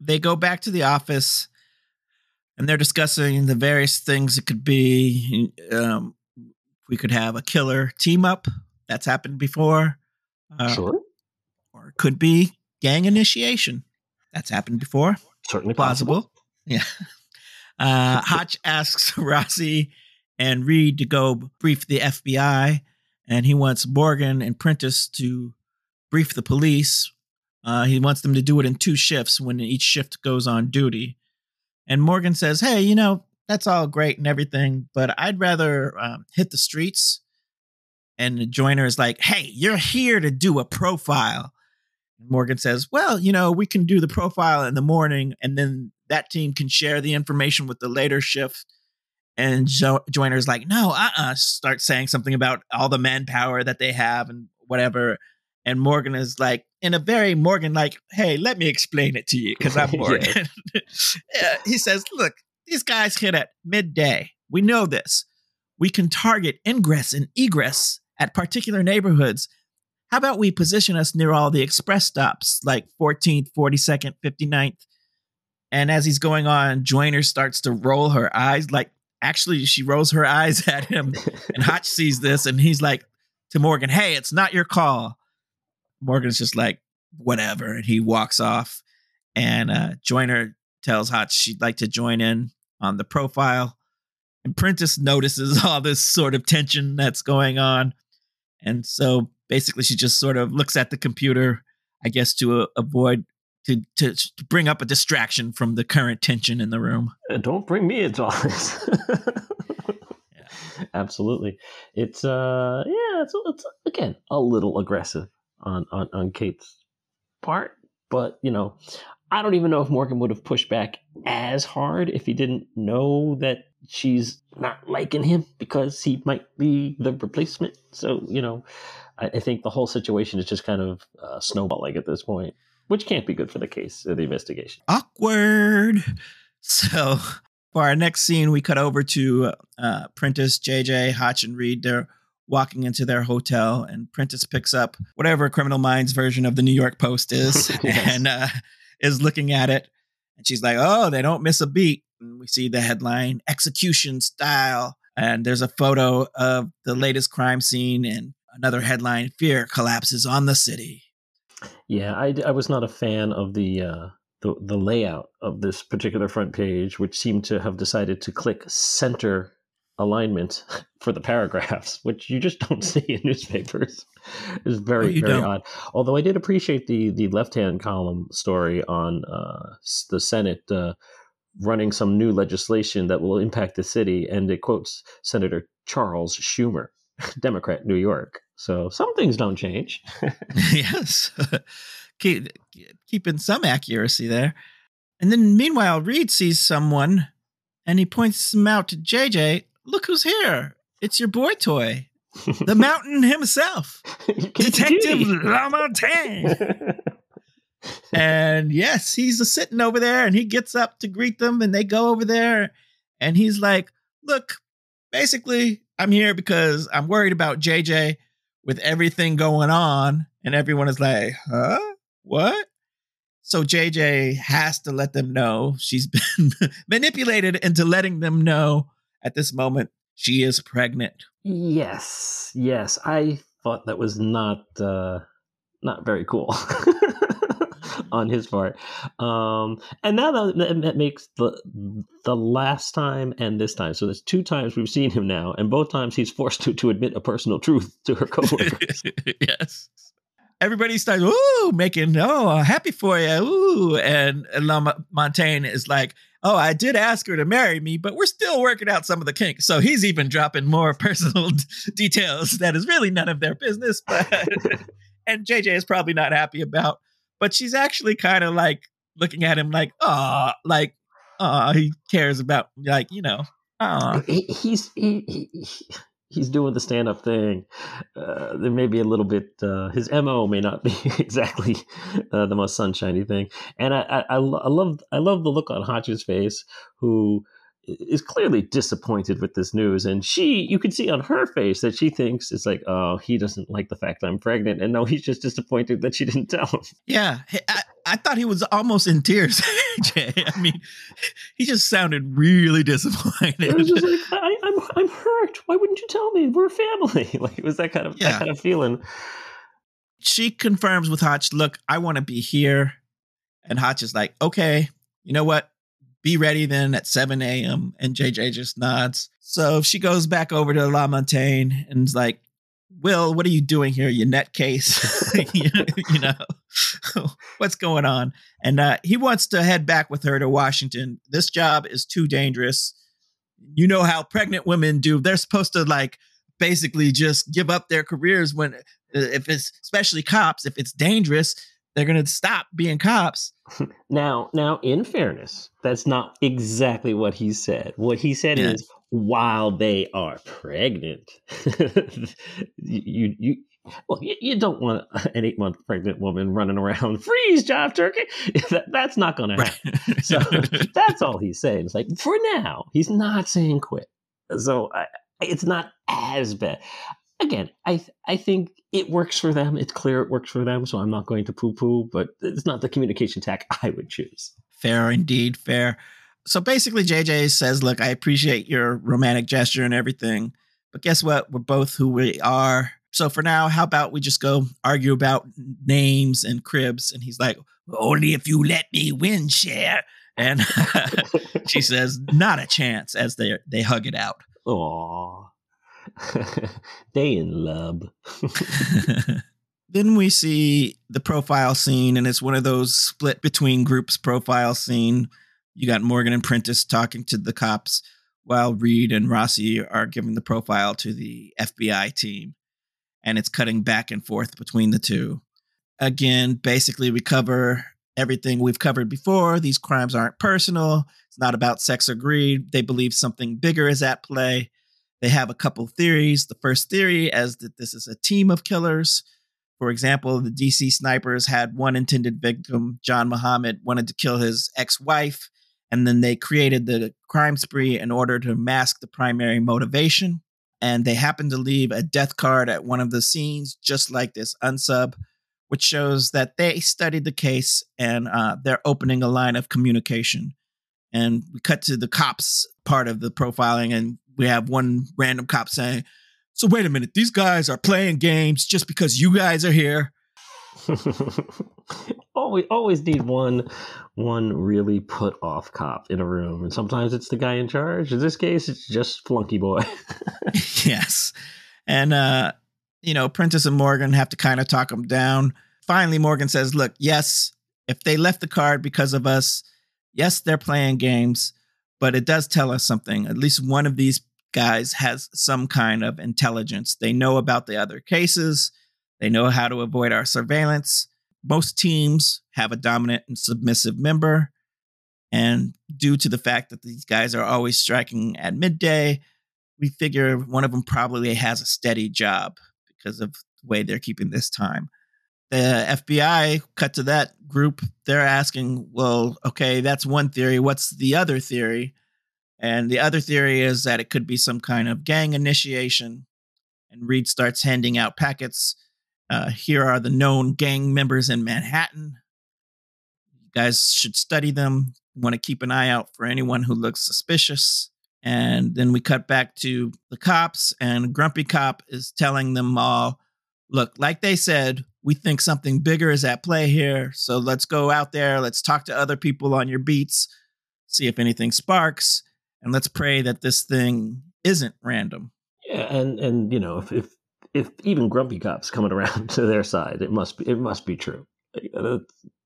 They go back to the office and they're discussing the various things it could be. Um, we could have a killer team up. That's happened before. Uh, sure. Or it could be gang initiation. That's happened before. Certainly plausible. Possible. Yeah. Uh, Hotch asks Rossi and Reid to go brief the FBI, and he wants Morgan and Prentiss to brief the police. Uh, he wants them to do it in two shifts when each shift goes on duty. And Morgan says, Hey, you know, that's all great and everything, but I'd rather um, hit the streets. And the Joyner is like, Hey, you're here to do a profile. Morgan says, Well, you know, we can do the profile in the morning, and then that team can share the information with the later shift. And jo- Joyner's like, No, uh uh-uh. uh, start saying something about all the manpower that they have and whatever. And Morgan is like, in a very Morgan like, Hey, let me explain it to you because I'm Morgan. yeah. he says, Look, these guys hit at midday. We know this. We can target ingress and egress at particular neighborhoods how about we position us near all the express stops, like 14th, 42nd, 59th? And as he's going on, Joyner starts to roll her eyes. Like, actually, she rolls her eyes at him. and Hotch sees this and he's like to Morgan, Hey, it's not your call. Morgan's just like, Whatever. And he walks off. And uh, Joyner tells Hotch she'd like to join in on the profile. And Prentiss notices all this sort of tension that's going on. And so basically she just sort of looks at the computer, I guess, to uh, avoid to, to, to bring up a distraction from the current tension in the room. Uh, don't bring me into all this. yeah. Absolutely, it's uh yeah, it's, it's again a little aggressive on on on Kate's part, but you know, I don't even know if Morgan would have pushed back as hard if he didn't know that she's not liking him because he might be the replacement. So, you know, I, I think the whole situation is just kind of uh, snowballing at this point, which can't be good for the case or the investigation. Awkward. So, for our next scene, we cut over to uh, Prentiss, JJ, Hotch, and Reid. They're walking into their hotel, and Prentiss picks up whatever Criminal Minds version of the New York Post is yes. and uh, is looking at it. And she's like, oh, they don't miss a beat. And we see the headline execution style. And there's a photo of the latest crime scene and another headline fear collapses on the city. Yeah, I, I was not a fan of the, uh, the the layout of this particular front page, which seemed to have decided to click center alignment for the paragraphs, which you just don't see in newspapers. It's very very don't. odd. Although I did appreciate the the left hand column story on uh, the Senate uh, running some new legislation that will impact the city, and it quotes Senator Charles Schumer, Democrat, New York. So some things don't change. yes, Keep, keeping some accuracy there. And then meanwhile, Reid sees someone, and he points him out to JJ. Look who's here! It's your boy toy, the Mountain himself, Detective Lamontagne and yes, he's sitting over there and he gets up to greet them and they go over there and he's like, Look, basically, I'm here because I'm worried about JJ with everything going on. And everyone is like, Huh? What? So JJ has to let them know she's been manipulated into letting them know at this moment she is pregnant. Yes, yes. I thought that was not uh not very cool. on his part. Um, and now that, that makes the the last time and this time. So there's two times we've seen him now, and both times he's forced to to admit a personal truth to her coworkers. yes. Everybody starts ooh making oh happy for you ooh and, and La Montaigne is like oh I did ask her to marry me but we're still working out some of the kinks so he's even dropping more personal d- details that is really none of their business but and JJ is probably not happy about but she's actually kind of like looking at him like, oh, like, oh, he cares about, like, you know, oh. He, he's he, he, he's doing the stand up thing. Uh, there may be a little bit. Uh, his mo may not be exactly uh, the most sunshiny thing, and I, I, I, love I love the look on Hotch's face, who is clearly disappointed with this news, and she, you can see on her face that she thinks it's like, oh, he doesn't like the fact that I'm pregnant, and no, he's just disappointed that she didn't tell him. Yeah, I, I thought he was almost in tears. Jay, I mean, he just sounded really disappointed. It was just like, I, am I'm, I'm hurt. Why wouldn't you tell me? We're a family. Like it was that kind of yeah. that kind of feeling. She confirms with Hotch, look, I want to be here, and Hotch is like, okay, you know what? Be ready then at 7 a.m. And JJ just nods. So she goes back over to LaMontagne and is like, Will, what are you doing here, you net case? you, you, know, what's going on? And uh, he wants to head back with her to Washington. This job is too dangerous. You know how pregnant women do. They're supposed to like basically just give up their careers when, uh, if it's especially cops, if it's dangerous, they're going to stop being cops. Now, now, in fairness, that's not exactly what he said. What he said yes. is while they are pregnant, you, you, well, you, you, don't want an eight month pregnant woman running around, freeze, job turkey. that, that's not going to happen. Right. so that's all he's saying. It's like, for now, he's not saying quit. So I, it's not as bad again, I I think it works for them. It's clear it works for them, so I'm not going to poo poo. But it's not the communication tack I would choose. Fair indeed, fair. So basically, JJ says, "Look, I appreciate your romantic gesture and everything, but guess what? We're both who we are. So for now, how about we just go argue about names and cribs?" And he's like, "Only if you let me win, share." And she says, "Not a chance." As they they hug it out. Aww. they in love. then we see the profile scene, and it's one of those split between groups profile scene. You got Morgan and Prentiss talking to the cops while Reid and Rossi are giving the profile to the FBI team. And it's cutting back and forth between the two. Again, basically, we cover everything we've covered before. These crimes aren't personal. It's not about sex or greed. They believe something bigger is at play. They have a couple theories. The first theory is that this is a team of killers. For example, the DC snipers had one intended victim, John Muhammad, wanted to kill his ex wife, and then they created the crime spree in order to mask the primary motivation. And they happened to leave a death card at one of the scenes, just like this unsub, which shows that they studied the case and uh, they're opening a line of communication. And we cut to the cops part of the profiling, and we have one random cop saying, "So wait a minute, these guys are playing games just because you guys are here." always, always need one, one really put off cop in a room, and sometimes it's the guy in charge. In this case, it's just Flunky Boy. yes, and uh, you know, Prentiss and Morgan have to kind of talk him down. Finally, Morgan says, "Look, yes, if they left the card because of us, yes, they're playing games." But it does tell us something. At least one of these guys has some kind of intelligence. They know about the other cases, they know how to avoid our surveillance. Most teams have a dominant and submissive member. And due to the fact that these guys are always striking at midday, we figure one of them probably has a steady job because of the way they're keeping this time. The FBI cut to that group. They're asking, well, okay, that's one theory. What's the other theory? And the other theory is that it could be some kind of gang initiation. And Reid starts handing out packets. Uh, here are the known gang members in Manhattan. You guys should study them. Want to keep an eye out for anyone who looks suspicious. And then we cut back to the cops, and Grumpy Cop is telling them all look, like they said, we think something bigger is at play here. So let's go out there. Let's talk to other people on your beats, see if anything sparks and let's pray that this thing isn't random. Yeah, and and you know if if if even grumpy cops coming around to their side, it must be it must be true. Uh,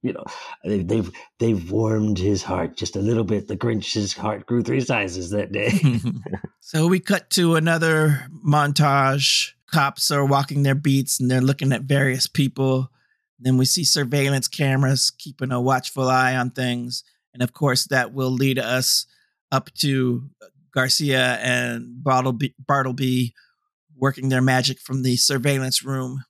you know, they've they've warmed his heart just a little bit. The Grinch's heart grew three sizes that day. so we cut to another montage. Cops are walking their beats and they're looking at various people. Then we see surveillance cameras keeping a watchful eye on things. And of course, that will lead us up to Garcia and Bartleby, Bartleby working their magic from the surveillance room.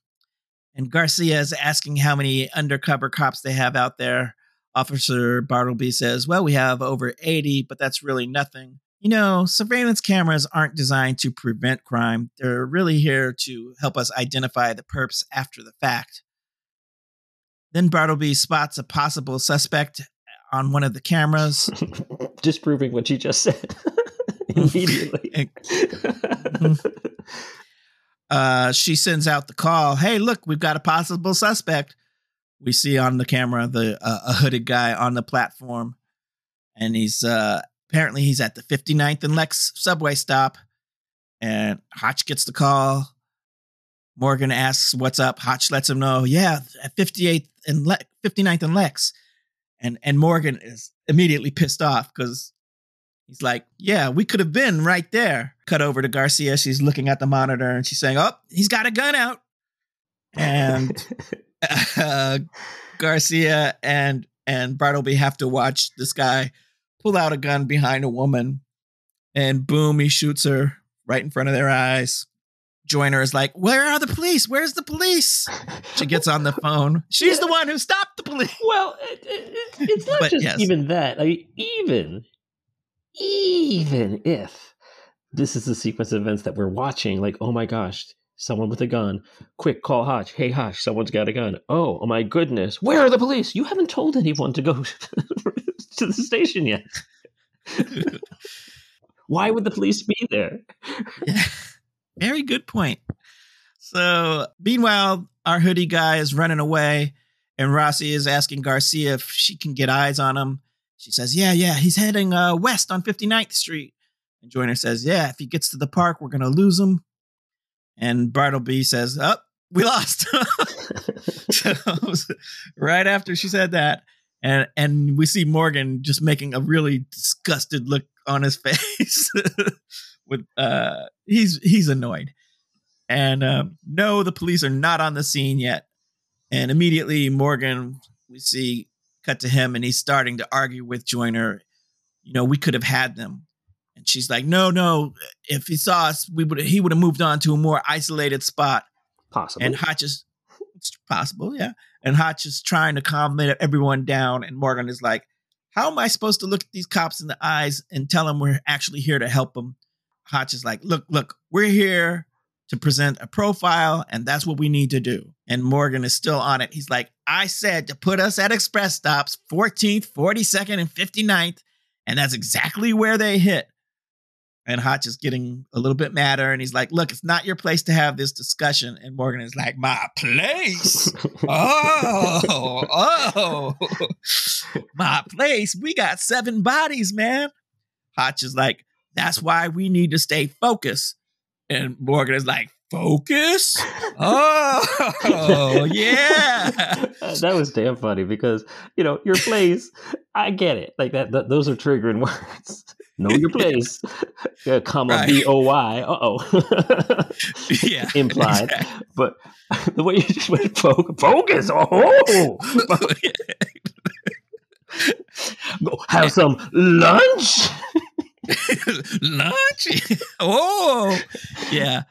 And Garcia is asking how many undercover cops they have out there. Officer Bartleby says, Well, we have over 80, but that's really nothing. you know, surveillance cameras aren't designed to prevent crime. They're really here to help us identify the perps after the fact. Then Bartleby spots a possible suspect on one of the cameras. Disproving what you just said immediately. uh, she sends out the call. Hey, look, we've got a possible suspect. We see on the camera the uh, a hooded guy on the platform, and he's uh, apparently he's at the 59th and Lex subway stop. And Hotch gets the call. Morgan asks what's up. Hotch lets him know, yeah, at 58th and Le- 59th and Lex. And and Morgan is immediately pissed off because he's like, yeah, we could have been right there. Cut over to Garcia. She's looking at the monitor and she's saying, oh, he's got a gun out. And uh, Garcia and and Bartleby have to watch this guy pull out a gun behind a woman, and boom, he shoots her right in front of their eyes. Joyner is like, Where are the police? Where's the police? She gets on the phone. She's the one who stopped the police. Well, it, it, it's not but just yes. even that. I mean, even, even if this is the sequence of events that we're watching, like, oh my gosh, someone with a gun. Quick, call Hotch. Hey, Hotch, someone's got a gun. Oh, oh my goodness. Where are the police? You haven't told anyone to go to the station yet. Why would the police be there? Yeah. Very good point. So, meanwhile, our hoodie guy is running away, and Rossi is asking Garcia if she can get eyes on him. She says, Yeah, yeah, he's heading uh, west on 59th Street. And Joyner says, Yeah, if he gets to the park, we're going to lose him. And Bartleby says, Oh, we lost. so, right after she said that, and and we see Morgan just making a really disgusted look on his face with uh he's he's annoyed. And um, no, the police are not on the scene yet. And immediately Morgan, we see cut to him and he's starting to argue with Joyner. You know, we could have had them. And she's like, no, no. If he saw us, we would he would have moved on to a more isolated spot. Possible. And Hotch's it's possible, yeah. And Hotch is trying to calm everyone down. And Morgan is like, how am I supposed to look at these cops in the eyes and tell them we're actually here to help them? Hotch is like, look, look, we're here to present a profile, and that's what we need to do. And Morgan is still on it. He's like, I said to put us at express stops 14th, 42nd, and 59th, and that's exactly where they hit. And Hotch is getting a little bit madder, and he's like, "Look, it's not your place to have this discussion." And Morgan is like, "My place? oh, oh, my place. We got seven bodies, man." Hotch is like, "That's why we need to stay focused." And Morgan is like, "Focus? Oh, yeah." that was damn funny because you know your place. I get it. Like that, that those are triggering words know your place, yeah, comma right. B O Y. Uh oh. yeah. Implied. Exactly. But the way you just went focus. Oh. Go have some lunch. Lunch. oh. Yeah.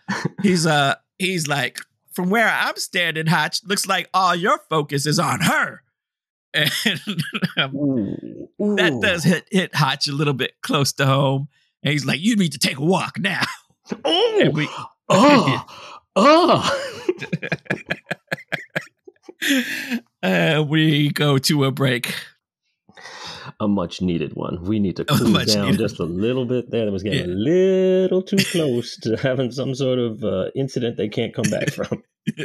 He's uh he's like from where I'm standing, Hotch, looks like all your focus is on her. And um, ooh, ooh. that does hit hit Hotch a little bit close to home. And he's like, "You need to take a walk now." Oh, we, oh, oh. uh, we go to a break. A much needed one. We need to cool down just a little bit there. That was getting yeah. a little too close to having some sort of uh, incident they can't come back from.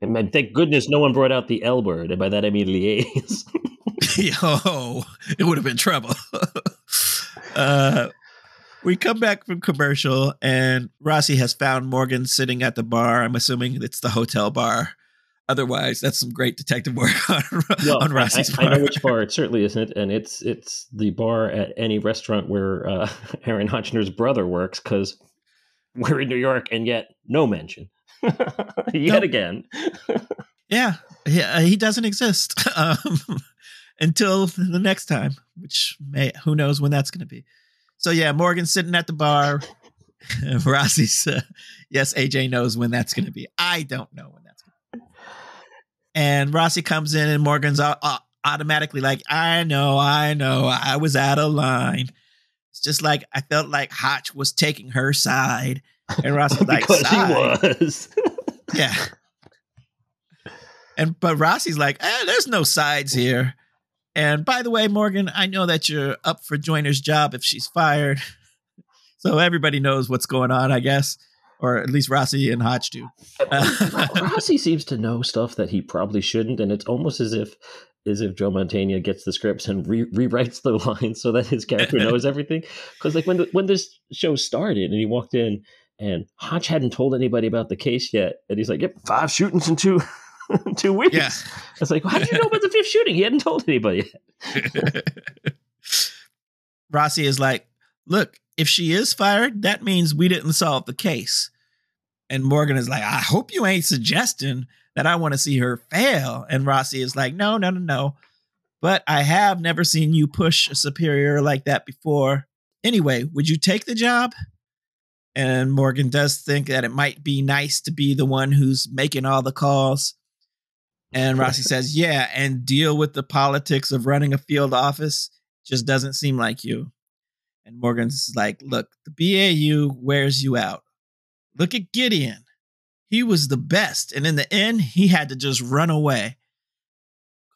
And thank goodness no one brought out the L word, and by that I mean liaise. Yo, it would have been trouble. uh, we come back from commercial, and Rossi has found Morgan sitting at the bar. I'm assuming it's the hotel bar. Otherwise, that's some great detective work on, well, on Rossi's I, I, know which bar it certainly isn't, and it's it's the bar at any restaurant where uh, Aaron Hotchner's brother works, because we're in New York, and yet no mention. Yet again. yeah, yeah, he doesn't exist um, until the next time, which may who knows when that's going to be. So yeah, Morgan's sitting at the bar. Rossi's uh, yes, AJ knows when that's going to be. I don't know when that's going to be. And Rossi comes in, and Morgan's automatically like, "I know, I know, I was out of line." It's just like I felt like Hotch was taking her side. And Rossi's like, because side. he was. Yeah. And but Rossi's like, eh, there's no sides here. And by the way, Morgan, I know that you're up for Joyner's job if she's fired. So everybody knows what's going on, I guess. Or at least Rossi and Hotch do. Rossi seems to know stuff that he probably shouldn't, and it's almost as if as if Joe Mantegna gets the scripts and re- rewrites the lines so that his character knows everything. Because like when the, when this show started and he walked in and Hotch hadn't told anybody about the case yet, and he's like, "Yep, five shootings in two two weeks." Yeah. It's like, how did you know about the fifth shooting? He hadn't told anybody. Rossi is like, look, if she is fired, that means we didn't solve the case. And Morgan is like, I hope you ain't suggesting that I want to see her fail. And Rossi is like, no, no, no, no. But I have never seen you push a superior like that before. Anyway, would you take the job? And Morgan does think that it might be nice to be the one who's making all the calls. And Rossi says, yeah, and deal with the politics of running a field office just doesn't seem like you. And Morgan's like, look, the BAU wears you out. Look at Gideon. He was the best. And in the end, he had to just run away.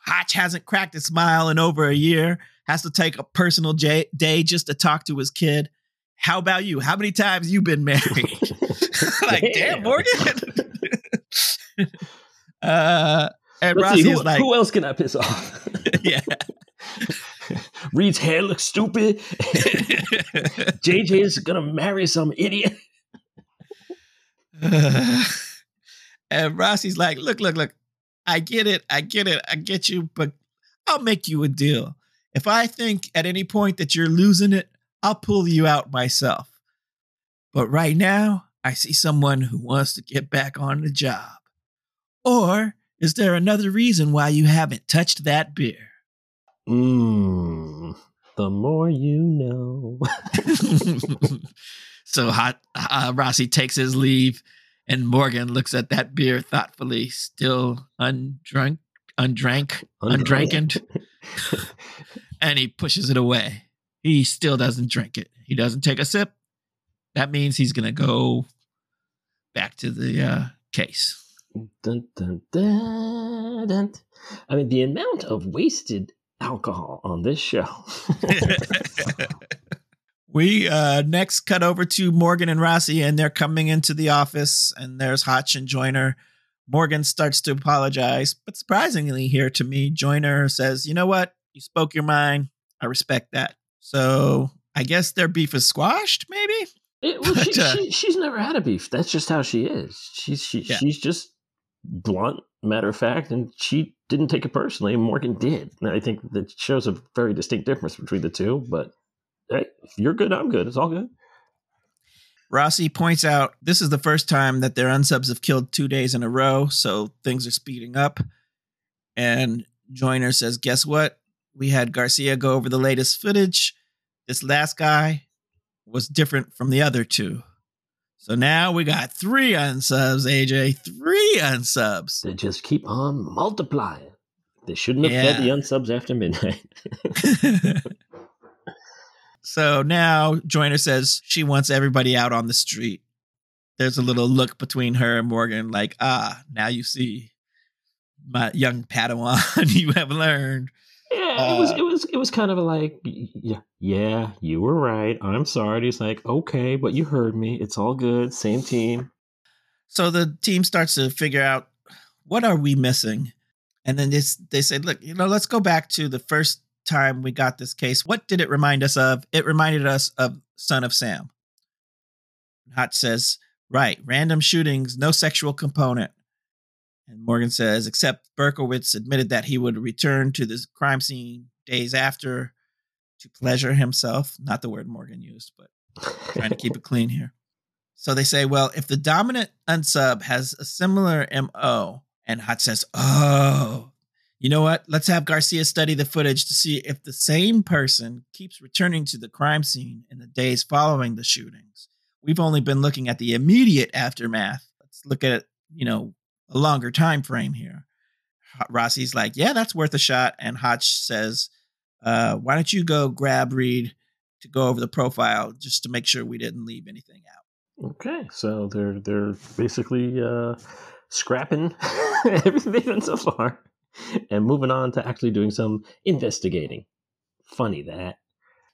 Hotch hasn't cracked a smile in over a year, has to take a personal j- day just to talk to his kid. How about you? How many times you been married? like, damn, Morgan. uh, and Let's Rossi see, is who, like, who else can I piss off? yeah. Reid's hair looks stupid. JJ is gonna marry some idiot. and Rossi's like, look, look, look. I get it. I get it. I get you, but I'll make you a deal. If I think at any point that you're losing it, I'll pull you out myself. But right now, I see someone who wants to get back on the job. Or is there another reason why you haven't touched that beer? Mmm. The more you know. so hot uh, Rossi takes his leave and Morgan looks at that beer thoughtfully, still undrunk, undrank, undrankened, and he pushes it away. He still doesn't drink it. He doesn't take a sip. That means he's gonna go back to the uh, case. Dun, dun, dun, dun. I mean, the amount of wasted alcohol on this show. we uh next cut over to Morgan and Rossi, and they're coming into the office, and there's Hotch and Joyner. Morgan starts to apologize, but surprisingly, here to me, Joyner says, "You know what? You spoke your mind. I respect that." So I guess their beef is squashed, maybe. It, well, she, she, she's never had a beef. That's just how she is. She's she, yeah. she's just blunt, matter of fact, and she didn't take it personally. And Morgan did. And I think that shows a very distinct difference between the two. But hey, if you're good, I'm good. It's all good. Rossi points out this is the first time that their unsubs have killed two days in a row, so things are speeding up. And Joyner says, Guess what? We had Garcia go over the latest footage. This last guy was different from the other two. So now we got three unsubs, AJ. Three unsubs. They just keep on multiplying. They shouldn't have yeah. fed the unsubs after midnight. so now Joyner says she wants everybody out on the street. There's a little look between her and Morgan, like, ah, now you see my young Padawan you have learned. Yeah, uh, it was it was it was kind of like yeah, yeah, you were right. I'm sorry. He's like, okay, but you heard me. It's all good. Same team. So the team starts to figure out what are we missing, and then this they say, look, you know, let's go back to the first time we got this case. What did it remind us of? It reminded us of Son of Sam. Hotch says, right, random shootings, no sexual component. And Morgan says, except Berkowitz admitted that he would return to the crime scene days after to pleasure himself. Not the word Morgan used, but trying to keep it clean here. So they say, well, if the dominant unsub has a similar MO, and Hotch says, oh, you know what? Let's have Garcia study the footage to see if the same person keeps returning to the crime scene in the days following the shootings. We've only been looking at the immediate aftermath. Let's look at, you know, a longer time frame here. Rossi's like, yeah, that's worth a shot. And Hotch says, uh, why don't you go grab Reid to go over the profile just to make sure we didn't leave anything out. Okay, so they're they're basically uh, scrapping everything they've done so far and moving on to actually doing some investigating. Funny that.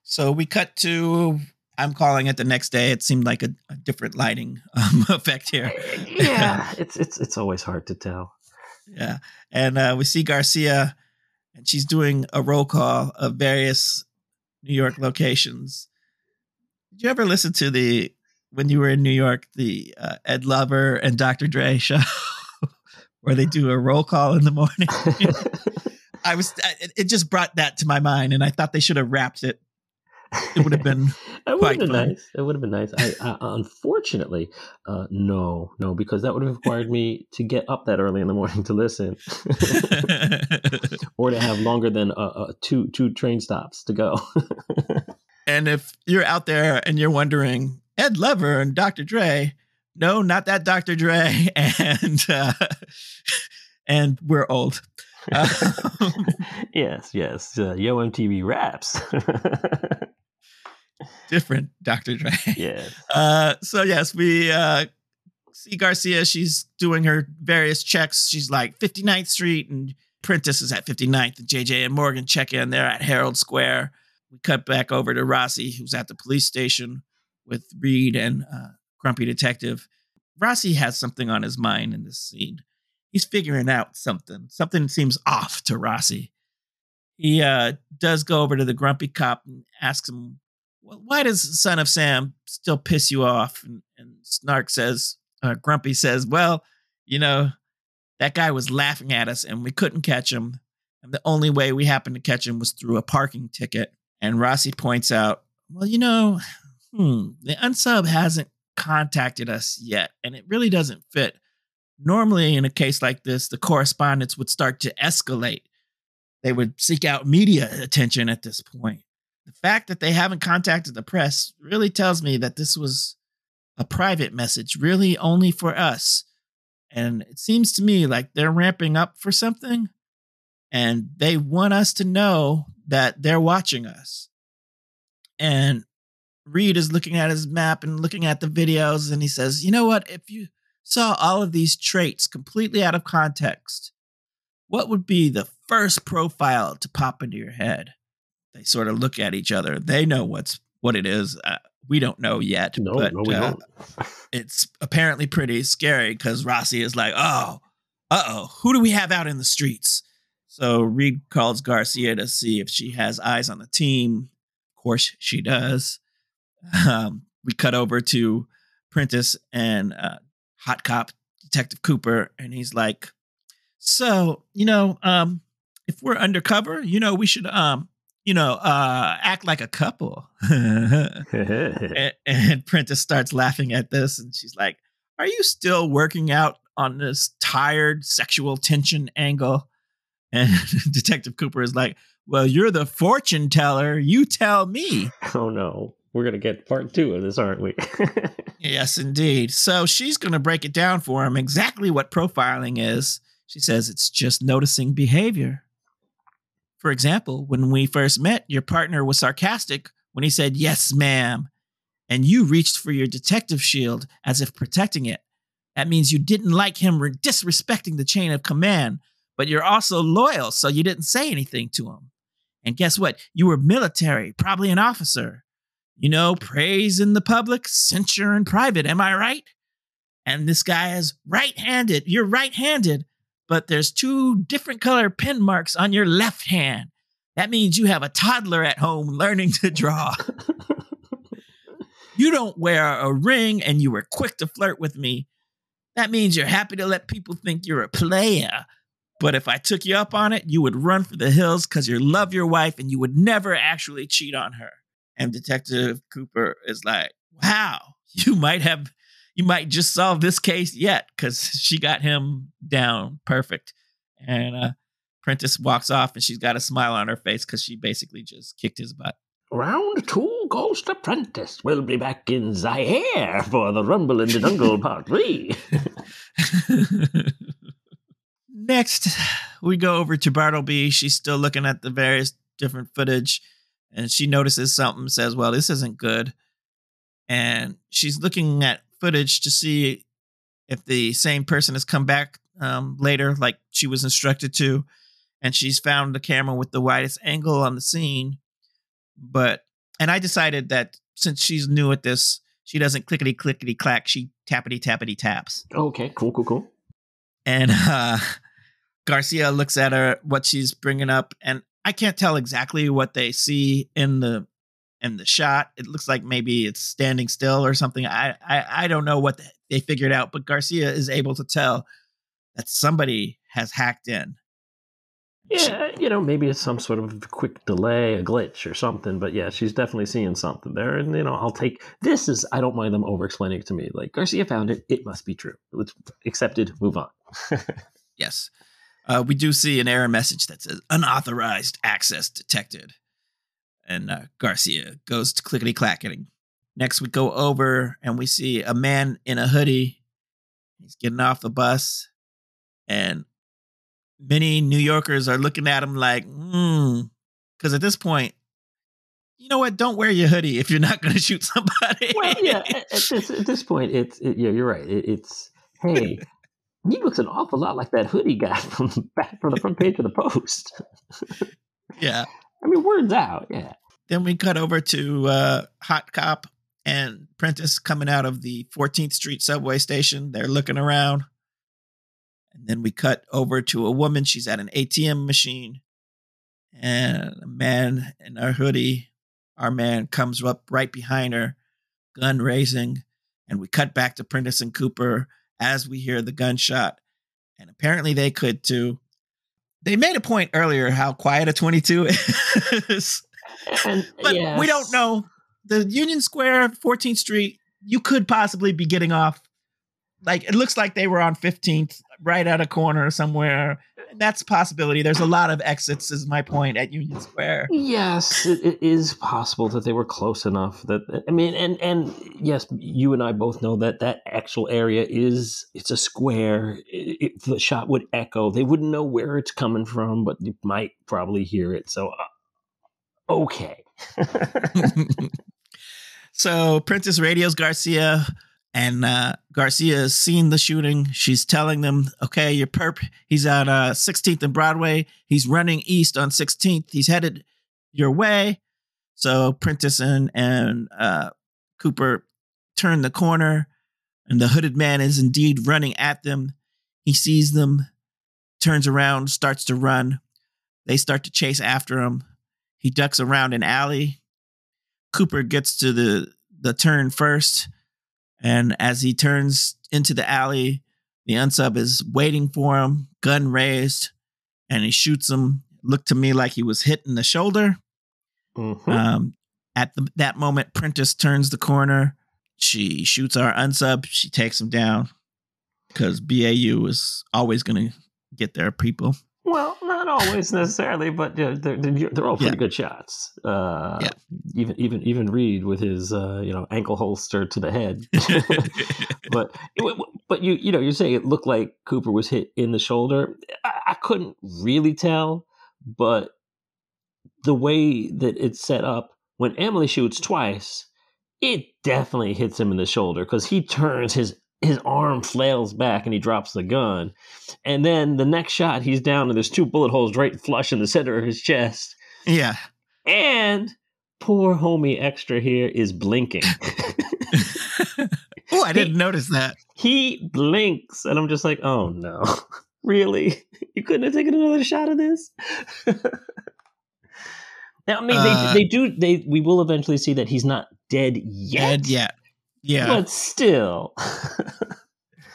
So we cut to. I'm calling it the next day. It seemed like a, a different lighting um, effect here. yeah, it's it's it's always hard to tell. Yeah, and uh, we see Garcia, and she's doing a roll call of various New York locations. Did you ever listen to the when you were in New York the uh, Ed Lover and Dr. Dre show? where they do a roll call in the morning. I was it just brought that to my mind, and I thought they should have wrapped it. It would have been it would have been fun. nice. It would have been nice. I, I unfortunately, uh, no, no, because that would have required me to get up that early in the morning to listen, or to have longer than uh, uh, two two train stops to go. and if you're out there and you're wondering, Ed Lover and Dr. Dre, no, not that Dr. Dre, and uh, and we're old. Yes, yes. Uh, Yo MTV raps. Different Dr. Dre. Yeah. Uh, so yes, we uh, see Garcia. She's doing her various checks. She's like 59th Street, and Prentiss is at 59th, and JJ and Morgan check in. They're at Herald Square. We cut back over to Rossi, who's at the police station with Reid and uh, grumpy detective. Rossi has something on his mind in this scene. He's figuring out something. Something seems off to Rossi. He uh, does go over to the grumpy cop and asks him, well, why does Son of Sam still piss you off? And, and Snark says, uh, Grumpy says, well, you know, that guy was laughing at us and we couldn't catch him. And the only way we happened to catch him was through a parking ticket. And Rossi points out, well, you know, hmm, the unsub hasn't contacted us yet, and it really doesn't fit. Normally, in a case like this, the correspondence would start to escalate. They would seek out media attention at this point. The fact that they haven't contacted the press really tells me that this was a private message, really only for us. And it seems to me like they're ramping up for something and they want us to know that they're watching us. And Reid is looking at his map and looking at the videos, and he says, You know what? If you saw all of these traits completely out of context, what would be the first profile to pop into your head? They sort of look at each other. They know what's what it is. Uh, we don't know yet, no, but no, we uh, don't. it's apparently pretty scary because Rossi is like, "Oh, uh oh, who do we have out in the streets?" So Reid calls Garcia to see if she has eyes on the team. Of course, she does um, we cut over to Prentiss and uh, Hot Cop Detective Cooper, and he's like, "So, you know, um, if we're undercover, you know, we should, um, you know, uh, act like a couple." and, and Prentiss starts laughing at this, and she's like, "Are you still working out on this tired sexual tension angle?" And Detective Cooper is like, "Well, you're the fortune teller. You tell me." Oh no we're going to get part two of this, aren't we? yes, indeed. So she's going to break it down for him exactly what profiling is. She says it's just noticing behavior. For example, when we first met, your partner was sarcastic when he said, Yes, ma'am. And you reached for your detective shield as if protecting it. That means you didn't like him disrespecting the chain of command, but you're also loyal, so you didn't say anything to him. And guess what? You were military, probably an officer. You know, praise in the public, censure in private. Am I right? And this guy is right handed. You're right handed, but there's two different color pen marks on your left hand. That means you have a toddler at home learning to draw. you don't wear a ring and you were quick to flirt with me. That means you're happy to let people think you're a player. But if I took you up on it, you would run for the hills because you love your wife and you would never actually cheat on her. And Detective Cooper is like, wow, you might have, you might just solve this case yet because she got him down perfect. And uh, Prentiss walks off and she's got a smile on her face because she basically just kicked his butt. Round two goes to Prentiss. We'll be back in Zaire for the Rumble in the Jungle Part 3. Next, we go over to Bartleby. She's still looking at the various different footage and she notices something, says, Well, this isn't good. And she's looking at footage to see if the same person has come back um, later, like she was instructed to. And she's found the camera with the widest angle on the scene. But, and I decided that since she's new at this, she doesn't clickety clickety clack. She tappity tappity taps. Okay, cool, cool, cool. And uh, Garcia looks at her, what she's bringing up, and I can't tell exactly what they see in the in the shot. It looks like maybe it's standing still or something. I I, I don't know what they figured out, but Garcia is able to tell that somebody has hacked in. Yeah, you know, maybe it's some sort of quick delay, a glitch or something. But yeah, she's definitely seeing something there. And, you know, I'll take this is, I don't mind them over explaining it to me. Like, Garcia found it. It must be true. It's accepted. Move on. yes. Uh, we do see an error message that says unauthorized access detected. And uh, Garcia goes to clickety clacking. Next, we go over and we see a man in a hoodie. He's getting off the bus. And many New Yorkers are looking at him like, hmm. Because at this point, you know what? Don't wear your hoodie if you're not going to shoot somebody. well, yeah. At, this, at this point, it's it, yeah, you're right. It, it's hey, he looks an awful lot like that hoodie guy from the back from the front page of the Post. yeah, I mean, words out. Yeah. Then we cut over to uh, Hot Cop and Prentiss coming out of the 14th Street subway station. They're looking around. And then we cut over to a woman. She's at an ATM machine. And a man in a hoodie, our man, comes up right behind her, gun raising. And we cut back to Prentiss and Cooper as we hear the gunshot. And apparently they could too. They made a point earlier how quiet a 22 is. And, but yes. we don't know. The Union Square, 14th Street, you could possibly be getting off. Like it looks like they were on 15th right at a corner somewhere. That's a possibility. There's a lot of exits, is my point, at Union Square. Yes, it, it is possible that they were close enough. That I mean, and and yes, you and I both know that that actual area is it's a square. It, it, the shot would echo. They wouldn't know where it's coming from, but you might probably hear it. So, uh, okay. so Prentiss radios Garcia and uh, Garcia has seen the shooting. She's telling them, "Okay, your perp. He's at uh, 16th and Broadway. He's running east on 16th. He's headed your way." So Prentiss and, and uh, Cooper turn the corner, and the hooded man is indeed running at them. He sees them, turns around, starts to run. They start to chase after him. He ducks around an alley. Cooper gets to the the turn first and as he turns into the alley, the unsub is waiting for him, gun raised, and he shoots him. Looked to me like he was hit in the shoulder. Mm-hmm. Um, at the, that moment, Prentiss turns the corner. She shoots our unsub. She takes him down because BAU is always going to get their people. Well, not always necessarily, but they're, they're, they're all pretty yeah. good shots. Uh, yeah. Even even even Reid with his uh, you know ankle holster to the head. but but you you know you're saying it looked like Cooper was hit in the shoulder. I, I couldn't really tell, but the way that it's set up when Emily shoots twice, it definitely hits him in the shoulder because he turns his his arm flails back and he drops the gun. And then the next shot, he's down and there's two bullet holes right flush in the center of his chest. Yeah. And poor homie extra here is blinking. oh, I didn't he, notice that. He blinks, and I'm just like, oh no. really? You couldn't have taken another shot of this? now, I mean, uh, they, they do, they, we will eventually see that he's not dead yet. Dead yet. Yeah. But still.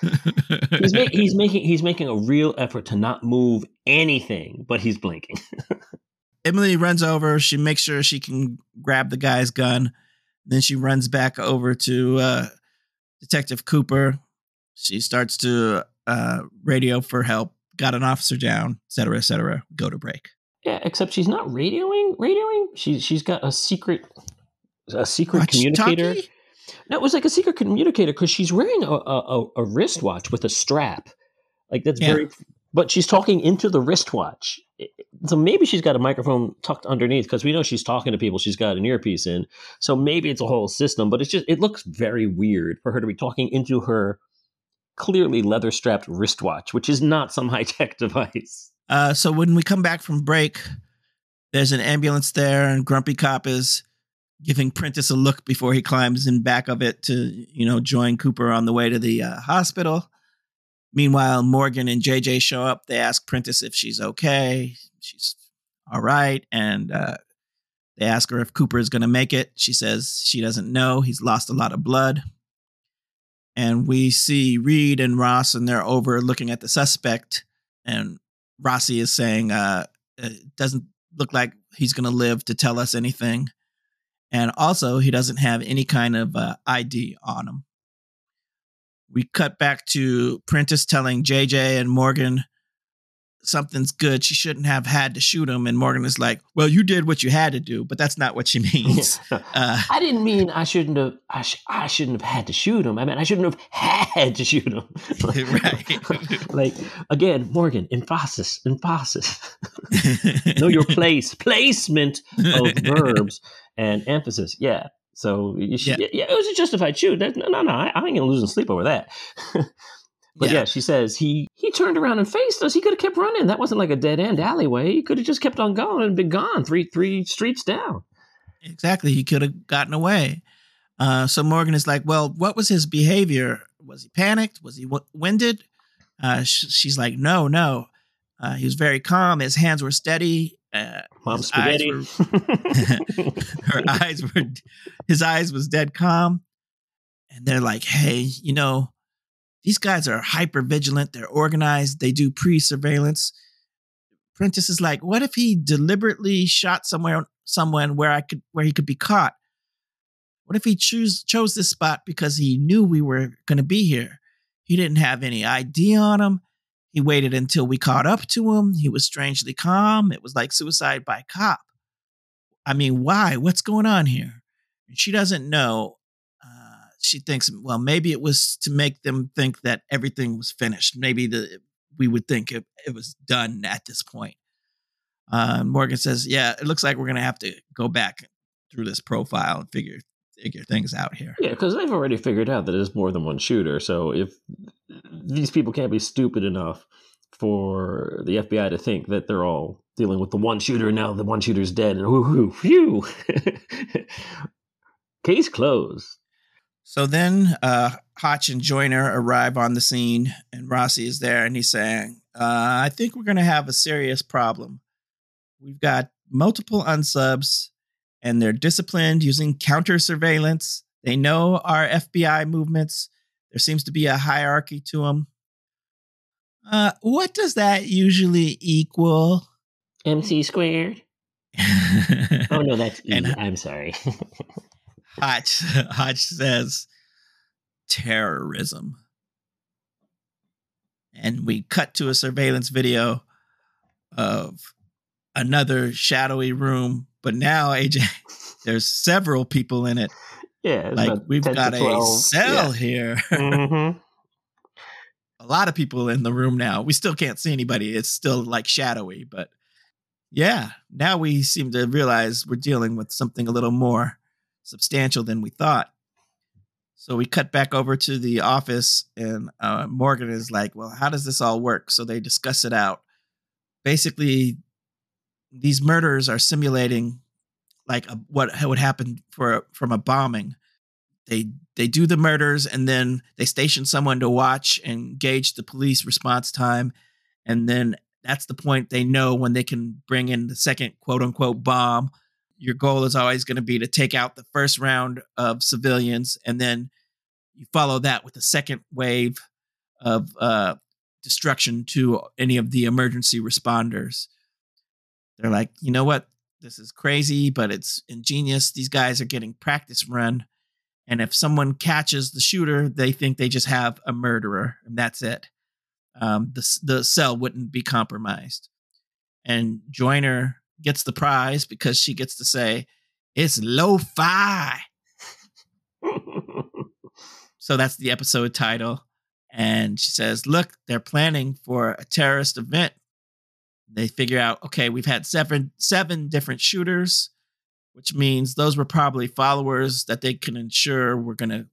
he's, ma- he's making he's making a real effort to not move anything, but he's blinking. Emily runs over. She makes sure she can grab the guy's gun. Then she runs back over to uh, Detective Cooper. She starts to uh, radio for help. Got an officer down, et cetera, et cetera. Go to break. Yeah, except she's not radioing. Radioing. She's she's got a secret a secret Watch communicator. Talkie? No, it was like a secret communicator because she's wearing a, a, a, wristwatch with a strap. Like that's yeah. very but she's talking into the wristwatch. So maybe she's got a microphone tucked underneath because we know she's talking to people. She's got an earpiece in. So maybe it's a whole system, but it's just it looks very weird for her to be talking into her clearly leather strapped wristwatch, which is not some high tech device. Uh, so when we come back from break, there's an ambulance there, and Grumpy Cop is giving Prentiss a look before he climbs in back of it to, you know, join Cooper on the way to the uh, hospital. Meanwhile, Morgan and JJ show up. They ask Prentiss if she's okay. She's all right. And uh, they ask her if Cooper is going to make it. She says she doesn't know. He's lost a lot of blood. And we see Reid and Ross, and they're over looking at the suspect. And Rossi is saying, uh, it doesn't look like he's going to live to tell us anything. And also, he doesn't have any kind of uh, ID on him. We cut back to Prentiss telling JJ and Morgan something's good. She shouldn't have had to shoot him. And Morgan is like, "Well, you did what you had to do, but that's not what she means." uh, I didn't mean I shouldn't have. I, sh- I shouldn't have had to shoot him. I mean, I shouldn't have had to shoot him. like, right. like again, Morgan, emphasis, emphasis. know your place, placement of verbs and emphasis. Yeah. So she, yeah. yeah. it was a justified shoot. no, no, no. I, I ain't gonna lose sleep over that. But yeah. yeah. she says he he turned around and faced us. He could have kept running. That wasn't like a dead end alleyway. He could have just kept on going and been gone three three streets down. Exactly. He could have gotten away. Uh, so Morgan is like, well, what was his behavior? Was he panicked? Was he w- winded? Uh, sh- she's like, no, no. Uh, he was very calm. His hands were steady. Uh, Mom spaghetti. Eyes were, her eyes were, his eyes was dead calm. And they're like, hey, you know, these guys are hyper vigilant. They're organized. They do pre surveillance. Prentiss is like, what if he deliberately shot somewhere, someone where I could, where he could be caught? What if he choose chose this spot because he knew we were going to be here? He didn't have any ID on him. He waited until we caught up to him. He was strangely calm. It was like suicide by cop. I mean, why? What's going on here? And she doesn't know she thinks, well, maybe it was to make them think that everything was finished. Maybe the we would think it, it was done at this point. Uh, Morgan says, yeah, it looks like we're going to have to go back through this profile and figure figure things out here. Yeah, because they've already figured out that there's more than one shooter. So if these people can't be stupid enough for the FBI to think that they're all dealing with the one shooter now the one shooter's dead and whoo phew case closed so then uh, Hotch and Joyner arrive on the scene, and Rossi is there, and he's saying, uh, I think we're going to have a serious problem. We've got multiple unsubs, and they're disciplined using counter surveillance. They know our FBI movements. There seems to be a hierarchy to them. Uh, what does that usually equal? MC squared. oh no, that's E. And, I'm sorry. Hotch, Hotch says terrorism. And we cut to a surveillance video of another shadowy room, but now AJ, there's several people in it. Yeah, like we've got a cell yeah. here. Mm-hmm. a lot of people in the room now. We still can't see anybody. It's still like shadowy, but yeah, now we seem to realize we're dealing with something a little more substantial than we thought. So we cut back over to the office, and uh, Morgan is like, "Well, how does this all work?" So they discuss it out. Basically, these murders are simulating like a, what would happen for from a bombing. They they do the murders, and then they station someone to watch and gauge the police response time, and then that's the point they know when they can bring in the second quote unquote bomb your goal is always going to be to take out the first round of civilians and then you follow that with a second wave of uh, destruction to any of the emergency responders. They're like you know what? This is crazy but it's ingenious. These guys are getting practice run and if someone catches the shooter they think they just have a murderer and that's it. Um, the, the cell wouldn't be compromised. And joyner gets the prize because she gets to say it's lo-fi. so that's the episode title. And she says, Look, they're planning for a terrorist event. They figure out, okay, we've had seven seven different shooters, which means those were probably followers that they can ensure we're gonna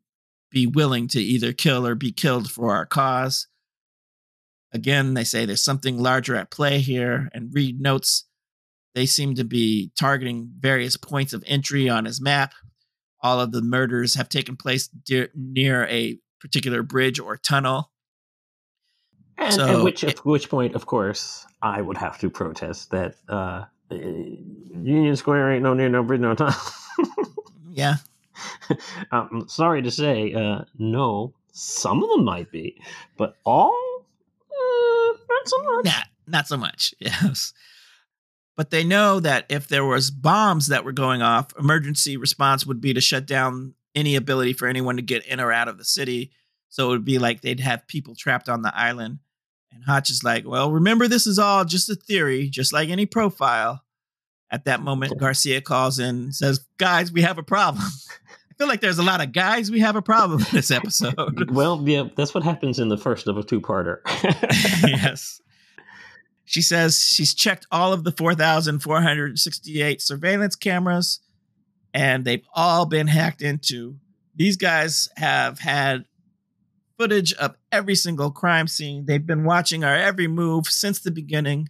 be willing to either kill or be killed for our cause. Again, they say there's something larger at play here, and Reid notes they seem to be targeting various points of entry on his map. All of the murders have taken place de- near a particular bridge or tunnel. And So, at which, at which point, of course, I would have to protest that uh, Union Square ain't no near no bridge no tunnel. Yeah, I'm sorry to say, uh, no. Some of them might be, but all, uh, not so much. Nah, not so much. Yes. But they know that if there was bombs that were going off, emergency response would be to shut down any ability for anyone to get in or out of the city. So it would be like they'd have people trapped on the island. And Hotch is like, well, remember, this is all just a theory, just like any profile. At that moment, Garcia calls in and says, guys, we have a problem. I feel like there's a lot of guys, we have a problem in this episode. Well, yeah, that's what happens in the first of a two-parter. yes. She says she's checked all of the 4,468 surveillance cameras and they've all been hacked into. These guys have had footage of every single crime scene. They've been watching our every move since the beginning.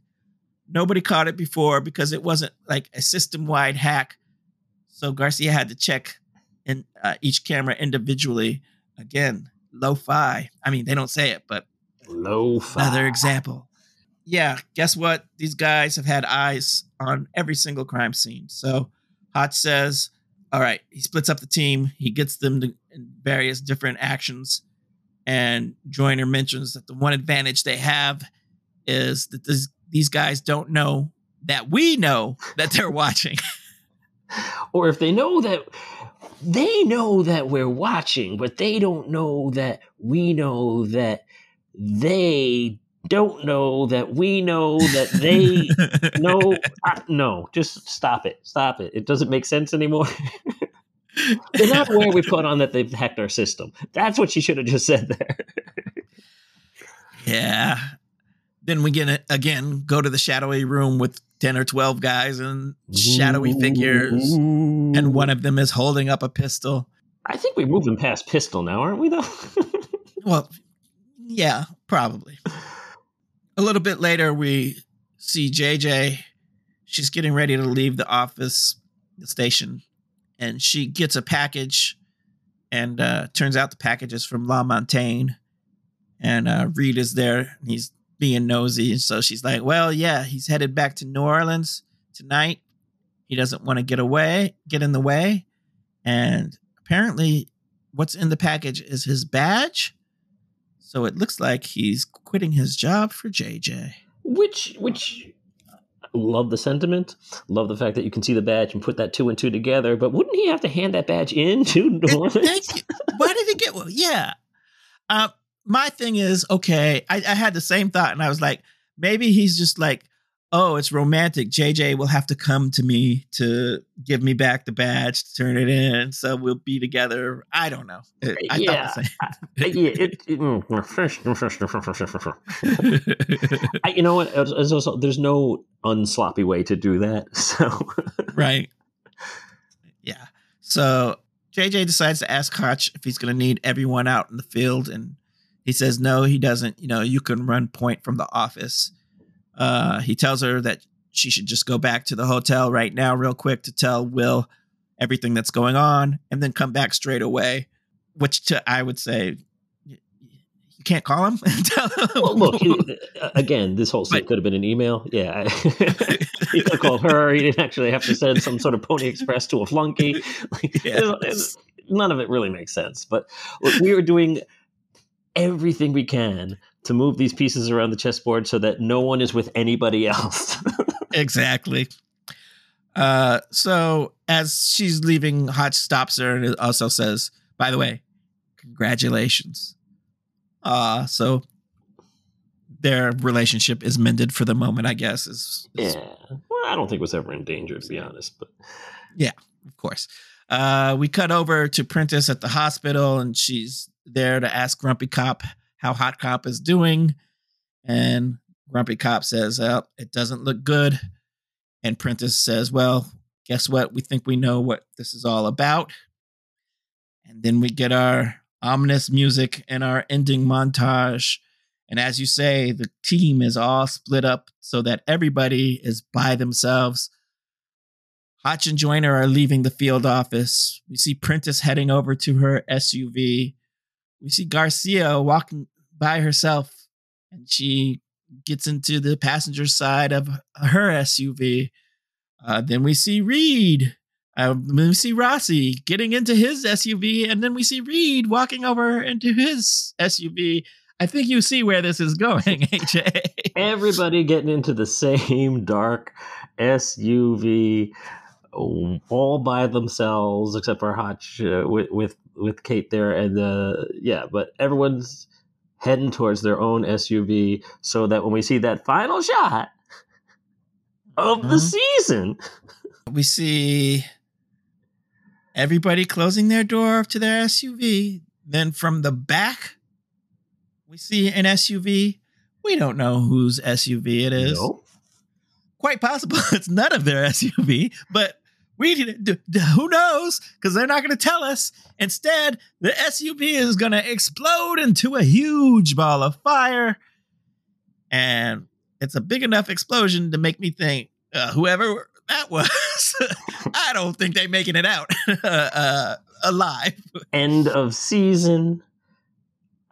Nobody caught it before because it wasn't like a system wide hack. So Garcia had to check in uh, each camera individually. Again, lo fi. I mean, they don't say it, but Low Another example. Yeah, guess what? These guys have had eyes on every single crime scene. So Hotch says, all right, he splits up the team. He gets them to various different actions. And Joyner mentions that the one advantage they have is that this, these guys don't know that we know that they're watching. or if they know that they know that we're watching, but they don't know that we know that they don't know that we know that they know. I, no just stop it stop it it doesn't make sense anymore they're not aware we put on that they've hacked our system that's what she should have just said there Yeah. Then we get it again, go to the shadowy room with 10 or 12 guys and shadowy figures. And one of them is holding up a pistol. i think we're moving past pistol now aren't we though Well, yeah, probably. A little bit later, we see JJ. She's getting ready to leave the office, the station, and she gets a package. And uh, turns out the package is from LaMontagne. And uh, Reid is there. And he's being nosy. And so she's like, Well, yeah, he's headed back to New Orleans tonight. He doesn't want to get away, get in the way. And apparently, what's in the package is his badge. So it looks like he's quitting his job for JJ. which which love the sentiment love the fact that you can see the badge and put that two and two together but wouldn't he have to hand that badge in to? Thank you. Why did he get well? Yeah. Uh, my thing is, okay, I, I had the same thought and I was like, maybe he's just like, oh, it's romantic. JJ will have to come to me to give me back the badge to turn it in. So we'll be together. I don't know. Uh, I, I Yeah. thought uh, yeah, it, it- mm, mm, I- you know what also- there's no unsloppy way to do that so right. Yeah. So JJ decides to ask Hotch if he's going to need everyone out in the field, and he says no, he doesn't. You know, you can run point from the office. Uh, he tells her that she should just go back to the hotel right now, real quick, to tell Will everything that's going on, and then come back straight away. Which to I would say, you can't call him. and tell him. well, look he- uh, again this whole thing could have been an email yeah he could called her he didn't actually have to send some sort of pony express to a flunky Like, Yes. it's- it's- none of it really makes sense but look, we are doing everything we can to move these pieces around the chessboard so that no one is with anybody else exactly. Uh, so as she's leaving, Hotch stops her and also says, "By the way, congratulations." Uh so their relationship is mended for the moment, I guess. Is, is yeah well i don't think it was ever in danger to be honest but yeah, of course. Uh, we cut over to Prentiss at the hospital, and she's there to ask Grumpy Cop how Hot Cop is doing. And Grumpy Cop says, oh, it doesn't look good. And Prentiss says, well, guess what? We think we know what this is all about. And then we get our ominous music and our ending montage. And as you say, the team is all split up so that everybody is by themselves. Hotch and Joyner are leaving the field office. We see Prentiss heading over to her SUV. We see Garcia walking by herself, and she gets into the passenger side of her SUV. Uh, then we see Reid. Uh, then we see Rossi getting into his SUV, and then we see Reid walking over into his SUV. I think you see where this is going, AJ. Everybody getting into the same dark SUV, all by themselves, except for Hotch uh, with, with with Kate there, and uh, yeah, but everyone's heading towards their own SUV, so that when we see that final shot of the mm-hmm. season, we see everybody closing their door to their SUV. Then from the back, we see an SUV. We don't know whose SUV it is. Nope. Quite possible it's none of their SUV, but we who knows because they're not going to tell us. Instead, the SUV is going to explode into a huge ball of fire, and it's a big enough explosion to make me think uh, whoever that was, I don't think they're making it out uh, alive. End of season.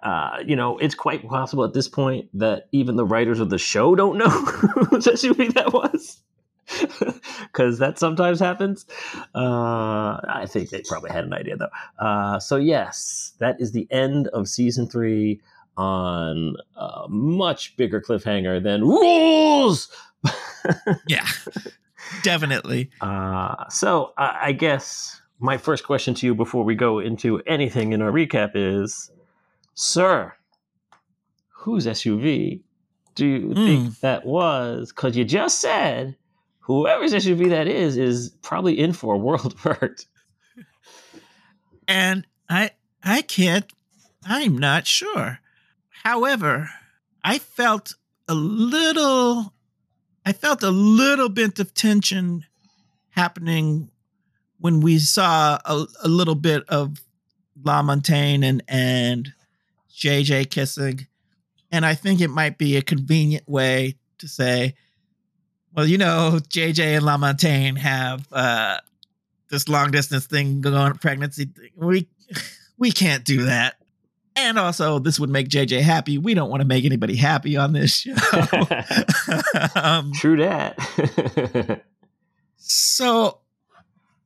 Uh, you know, it's quite possible at this point that even the writers of the show don't know whose SUV that was because that sometimes happens. Uh, I think they probably had an idea though. Uh, so yes, that is the end of season three on a much bigger cliffhanger than rules. yeah, definitely. Uh, so I guess my first question to you before we go into anything in our recap is, sir, whose SUV do you mm. think that was? Because you just said whoever's SUV that is is probably in for a world of hurt. And I I can't I'm not sure. However, I felt a little I felt a little bit of tension happening when we saw a, a little bit of LaMontagne and and JJ kissing. And I think it might be a convenient way to say, well, you know, JJ and LaMontagne have uh, this long distance thing going on, pregnancy. Thing. We we can't do that. And also, this would make JJ happy. We don't want to make anybody happy on this show. um, True that. so,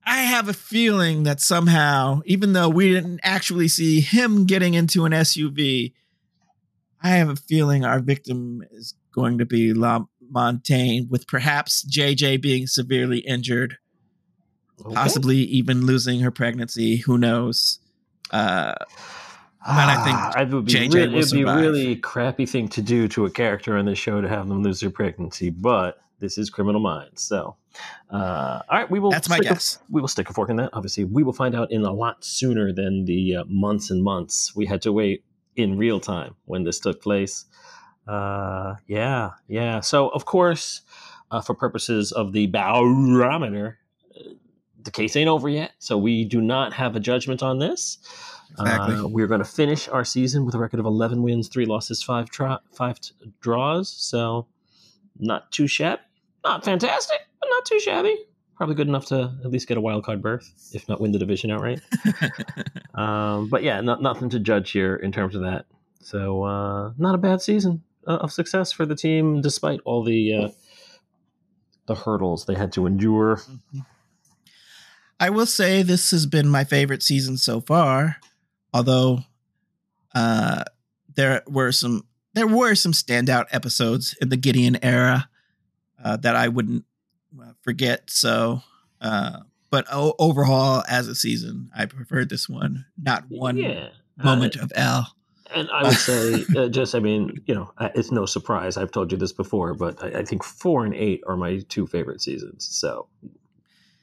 I have a feeling that somehow, even though we didn't actually see him getting into an SUV, I have a feeling our victim is going to be La- Montagne, with perhaps JJ being severely injured, okay. possibly even losing her pregnancy. Who knows? Uh, but I think ah, it would be JJ really, it'd be a really crappy thing to do to a character on the show to have them lose their pregnancy. But this is Criminal Minds, so uh, all right, we will. That's my guess. A, we will stick a fork in that. Obviously, we will find out in a lot sooner than the uh, months and months we had to wait in real time when this took place. Uh, yeah, yeah. So of course, uh, for purposes of the barometer, uh, the case ain't over yet. So we do not have a judgment on this. Exactly. Uh, we're going to finish our season with a record of 11 wins, three losses, five tra- five t- draws. So not too shabby. Not fantastic, but not too shabby. Probably good enough to at least get a wild card berth, if not win the division outright. um, but yeah, not, nothing to judge here in terms of that. So uh, not a bad season. Uh, of success for the team, despite all the uh, the hurdles they had to endure. Mm-hmm. I will say this has been my favorite season so far, although uh, there were some there were some standout episodes in the Gideon era uh, that I wouldn't uh, forget. So, uh, but o- overall, as a season, I preferred this one. Not one yeah. moment of L. And I would say, uh, just, I mean, you know, it's no surprise. I've told you this before, but I, I think four and eight are my two favorite seasons. So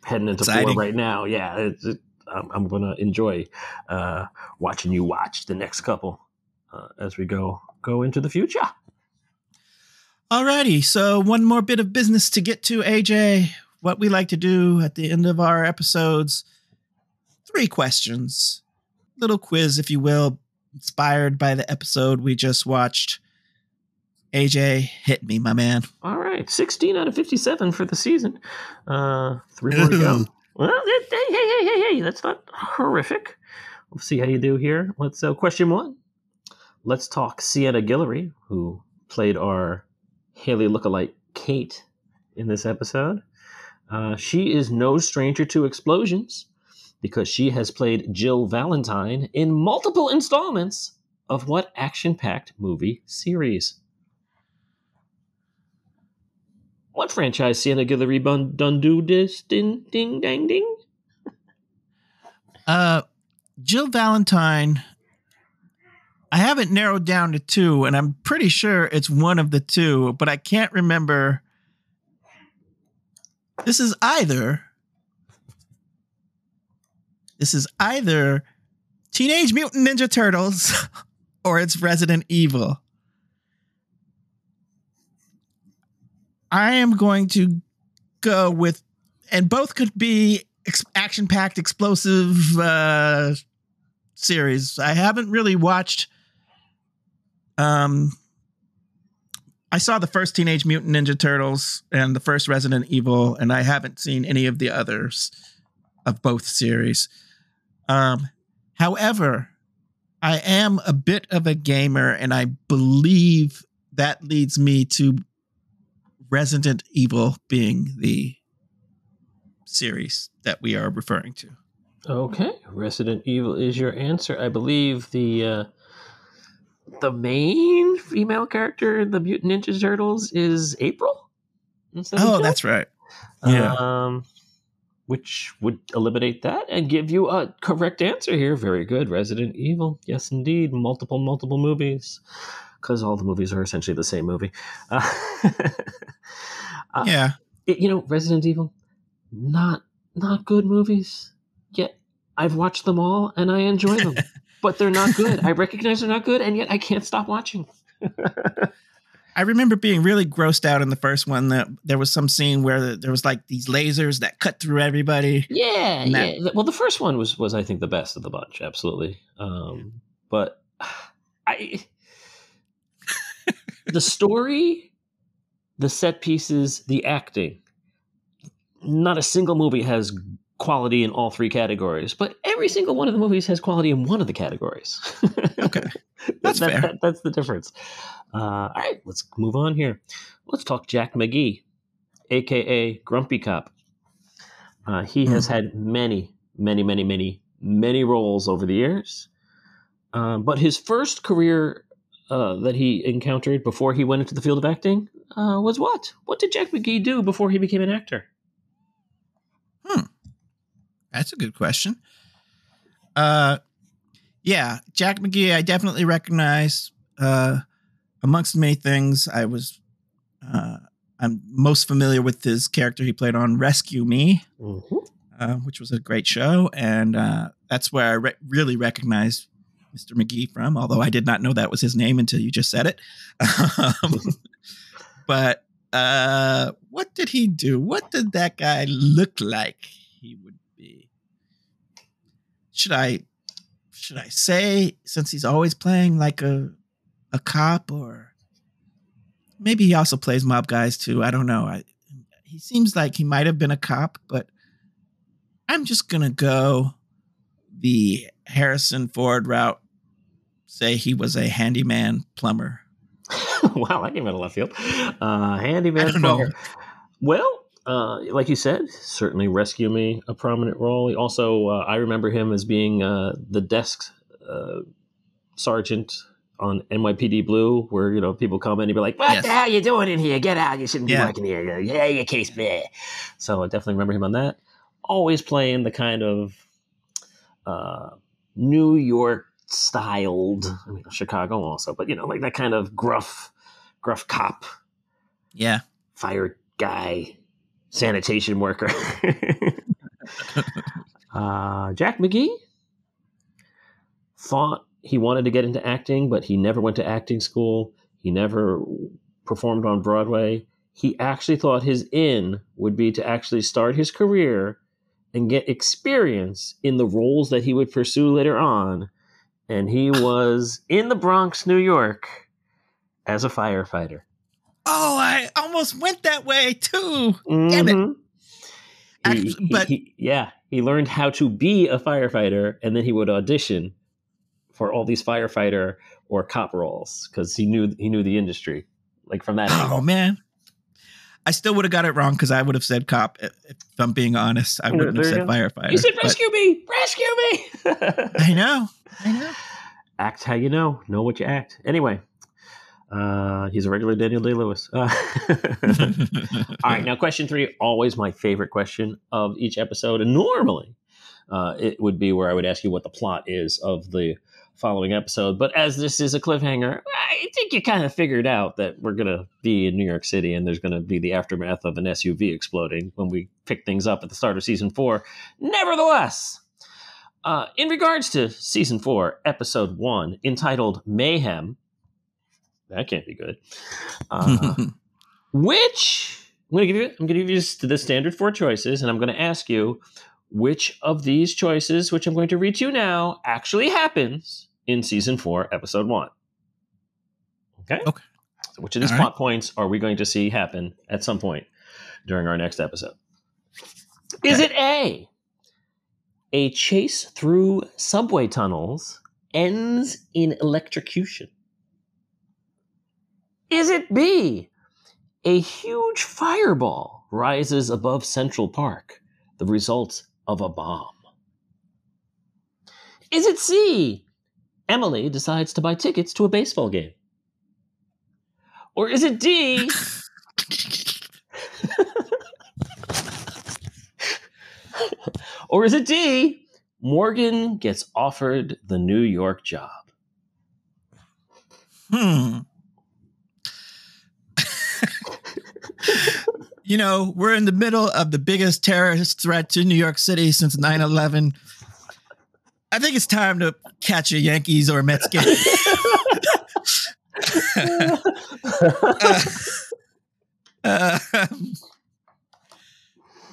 heading into Exciting. four right now, yeah, it, it, I'm, I'm going to enjoy uh, watching you watch the next couple. uh, as we go go into the future. Alrighty, so one more bit of business to get to, AJ. What we like to do at the end of our episodes three questions, little quiz, if you will, inspired by the episode we just watched. AJ, hit me, my man. All right, 16 out of 57 for the season. Uh, three more to go. Well, hey, hey, hey, hey, hey, that's not horrific. We'll see how you do here. Let's uh, question one. Let's talk Sienna Guillory, who played our Haley lookalike Kate in this episode. Uh, she is no stranger to explosions because she has played Jill Valentine in multiple installments of what action packed movie series? What franchise Sienna Guillory done do this ding ding dang ding? Uh, Jill Valentine. I haven't narrowed down to two, and I'm pretty sure it's one of the two, but I can't remember. This is either. This is either Teenage Mutant Ninja Turtles or it's Resident Evil. I am going to go with, and both could be ex- action packed, explosive uh, series. I haven't really watched. Um, I saw the first Teenage Mutant Ninja Turtles and the first Resident Evil, and I haven't seen any of the others of both series. Um, however, I am a bit of a gamer, and I believe that leads me to Resident Evil being the series that we are referring to. Okay, Resident Evil is your answer. I believe the uh, the main female character in the Mutant Ninja Turtles is April. oh, that's right. Yeah. Um, which would eliminate that and give you a correct answer here. Very good. Resident Evil. Yes, indeed. Multiple, multiple movies. Because all the movies are essentially the same movie. Uh, uh, yeah. It, you know, Resident Evil, not not good movies. Yet I've watched them all and I enjoy them. but they're not good. I recognize they're not good, and yet I can't stop watching. I remember being really grossed out in the first one that there was some scene where there was like these lasers that cut through everybody. Yeah, that- yeah. Well, the first one was was I think the best of the bunch, absolutely. Um, but I the story, the set pieces, the acting. Not a single movie has quality in all three categories, but every single one of the movies has quality in one of the categories. okay, that's that, fair. That, that's the difference. Uh, all right, let's move on here. Let's talk Jack McGee, aka Grumpy Cop. Uh, he has hmm. had many, many, many, many, many roles over the years. Um, but his first career uh, that he encountered before he went into the field of acting uh, was what? What did Jack McGee do before he became an actor? That's a good question. Uh, yeah, Jack McGee, I definitely recognize. Uh, amongst many things, I was, uh, I'm most familiar with his character he played on Rescue Me, mm-hmm. uh, which was a great show, and uh, that's where I re- really recognized Mr. McGee from. Although I did not know that was his name until you just said it. um, but uh, what did he do? What did that guy look like? He would should I should I say since he's always playing like a a cop or maybe he also plays mob guys too. I don't know. I, he seems like he might have been a cop, but I'm just gonna go the Harrison Ford route. Say he was a handyman plumber. wow, I came out of left field. Uh, handyman plumber. Know. Well, uh, like you said, certainly Rescue Me, a prominent role. He also, uh, I remember him as being uh, the desk uh, sergeant on NYPD Blue, where you know people come in and be like, "What yes. the hell are you doing in here? Get out! You shouldn't be yeah. working here. Yeah, your case bad." So I definitely remember him on that. Always playing the kind of uh, New York styled, I mean Chicago also, but you know, like that kind of gruff, gruff cop. Yeah, fire guy sanitation worker. uh, Jack McGee fought he wanted to get into acting, but he never went to acting school. He never performed on Broadway. He actually thought his in would be to actually start his career and get experience in the roles that he would pursue later on. And he was in the Bronx, New York, as a firefighter. Oh, I almost went that way too. Damn it. Mm-hmm. He- Actually, he- but- he- yeah, he learned how to be a firefighter, and then he would audition for all these firefighter or cop roles because he knew he knew the industry, like from that. Oh angle. man, I still would have got it wrong because I would have said cop. If if I'm being honest, I wouldn't have you said firefighter. You said rescue me, rescue me. I know. I know. act how you know, know what you act. Anyway, uh, he's a regular Daniel Day Lewis. Uh, All right, now question three, always my favorite question of each episode. And normally uh, it would be where I would ask you what the plot is of the following episode. But as this is a cliffhanger, I think you kind of figured out that we're going to be in New York City and there's going to be the aftermath of an SUV exploding when we pick things up at the start of season four. Nevertheless, uh, in regards to season four, episode one, entitled Mayhem, that can't be good. Uh, which I'm going to give you I'm going to give you the standard four choices and I'm going to ask you which of these choices which I'm going to read to you now actually happens in season 4 episode 1. Okay? Okay. So which of these All plot points are we going to see happen at some point during our next episode? Is it A a chase through subway tunnels ends in electrocution? Is it B a huge fireball rises above Central Park, the result of a bomb? Is it C? Emily decides to buy tickets to a baseball game? Or is it D? or is it D? Morgan gets offered the New York job. Hmm. You know, we're in the middle of the biggest terrorist threat to New York City since 9 11. I think it's time to catch a Yankees or Mets game. Uh, um,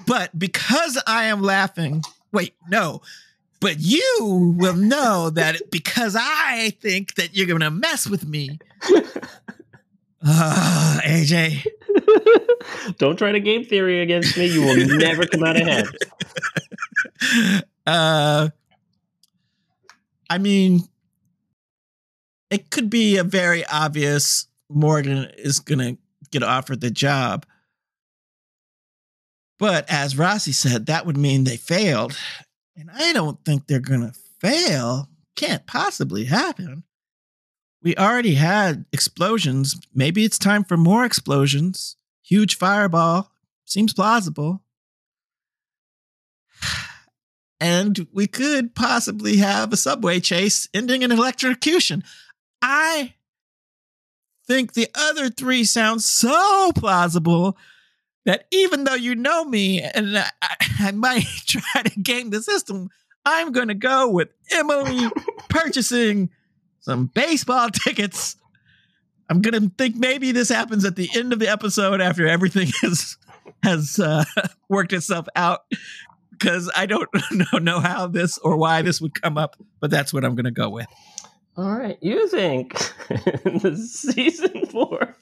but because I am laughing, wait, no, but you will know that because I think that you're going to mess with me. Ah, AJ. Don't try to game theory against me. You will never come out ahead. Uh, I mean, it could be a very obvious Morgan is going to get offered the job. But as Rossi said, that would mean they failed. And I don't think they're going to fail. Can't possibly happen. We already had explosions. Maybe it's time for more explosions. Huge fireball. Seems plausible. And we could possibly have a subway chase ending in electrocution. I think the other three sound so plausible that even though you know me and I, I might try to game the system, I'm going to go with Emily purchasing some baseball tickets. I'm to think maybe this happens at the end of the episode after everything has has uh, worked itself out because I don't know, how this or why this would come up, but that's what I'm to go with. All right. You think the season four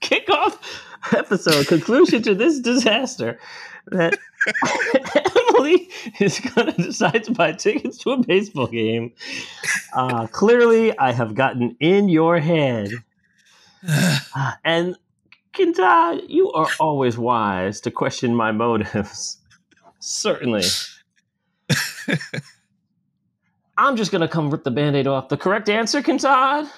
kickoff episode, conclusion to this disaster, that Emily is going to decide to buy tickets to a baseball game? Uh, clearly, I have gotten in your head. Uh, and Kinta, you are always wise to question my motives. Certainly. I'm just going to come rip the band aid off. The correct answer, Kintad?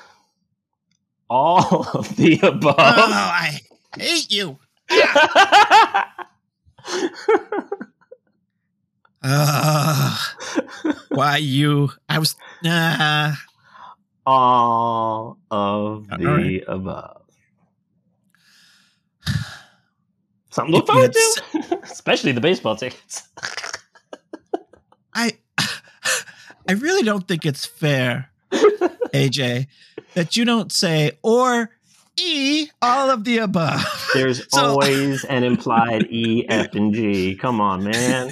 All of the above. oh, I hate you. Uh, why you? I was. Uh, All of the All right. above. Something to look forward to, especially the baseball tickets. I I really don't think it's fair, AJ, that you don't say or E all of the above. There's so, always an implied E, F, and G. Come on, man.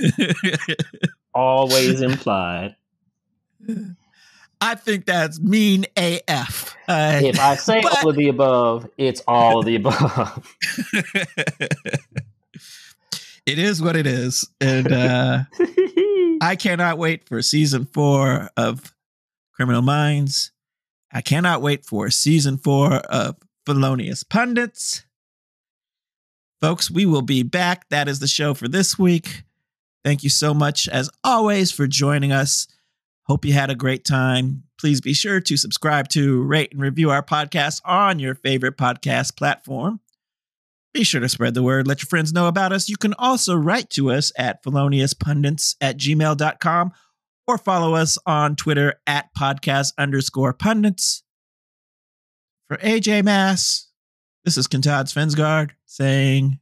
always implied. I think that's mean AF. Uh, if I say but, all of the above, it's all of the above. it is what it is. And uh, I cannot wait for season four of Criminal Minds. I cannot wait for season four of Felonious Pundits. Folks, we will be back. That is the show for this week. Thank you so much, as always, for joining us. Hope you had a great time. Please be sure to subscribe to, rate, and review our podcast on your favorite podcast platform. Be sure to spread the word. Let your friends know about us. You can also write to us at feloniouspundits at gmail.com or follow us on Twitter at podcast underscore pundits. For AJ Mass, this is Kentad Svensgaard saying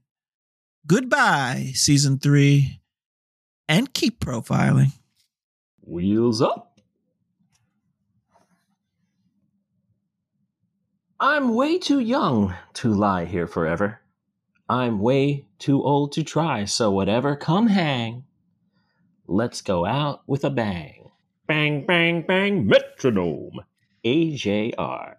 goodbye, season three, and keep profiling. Wheels up. I'm way too young to lie here forever. I'm way too old to try, so whatever, come hang. Let's go out with a bang. Bang, bang, bang, metronome. AJR.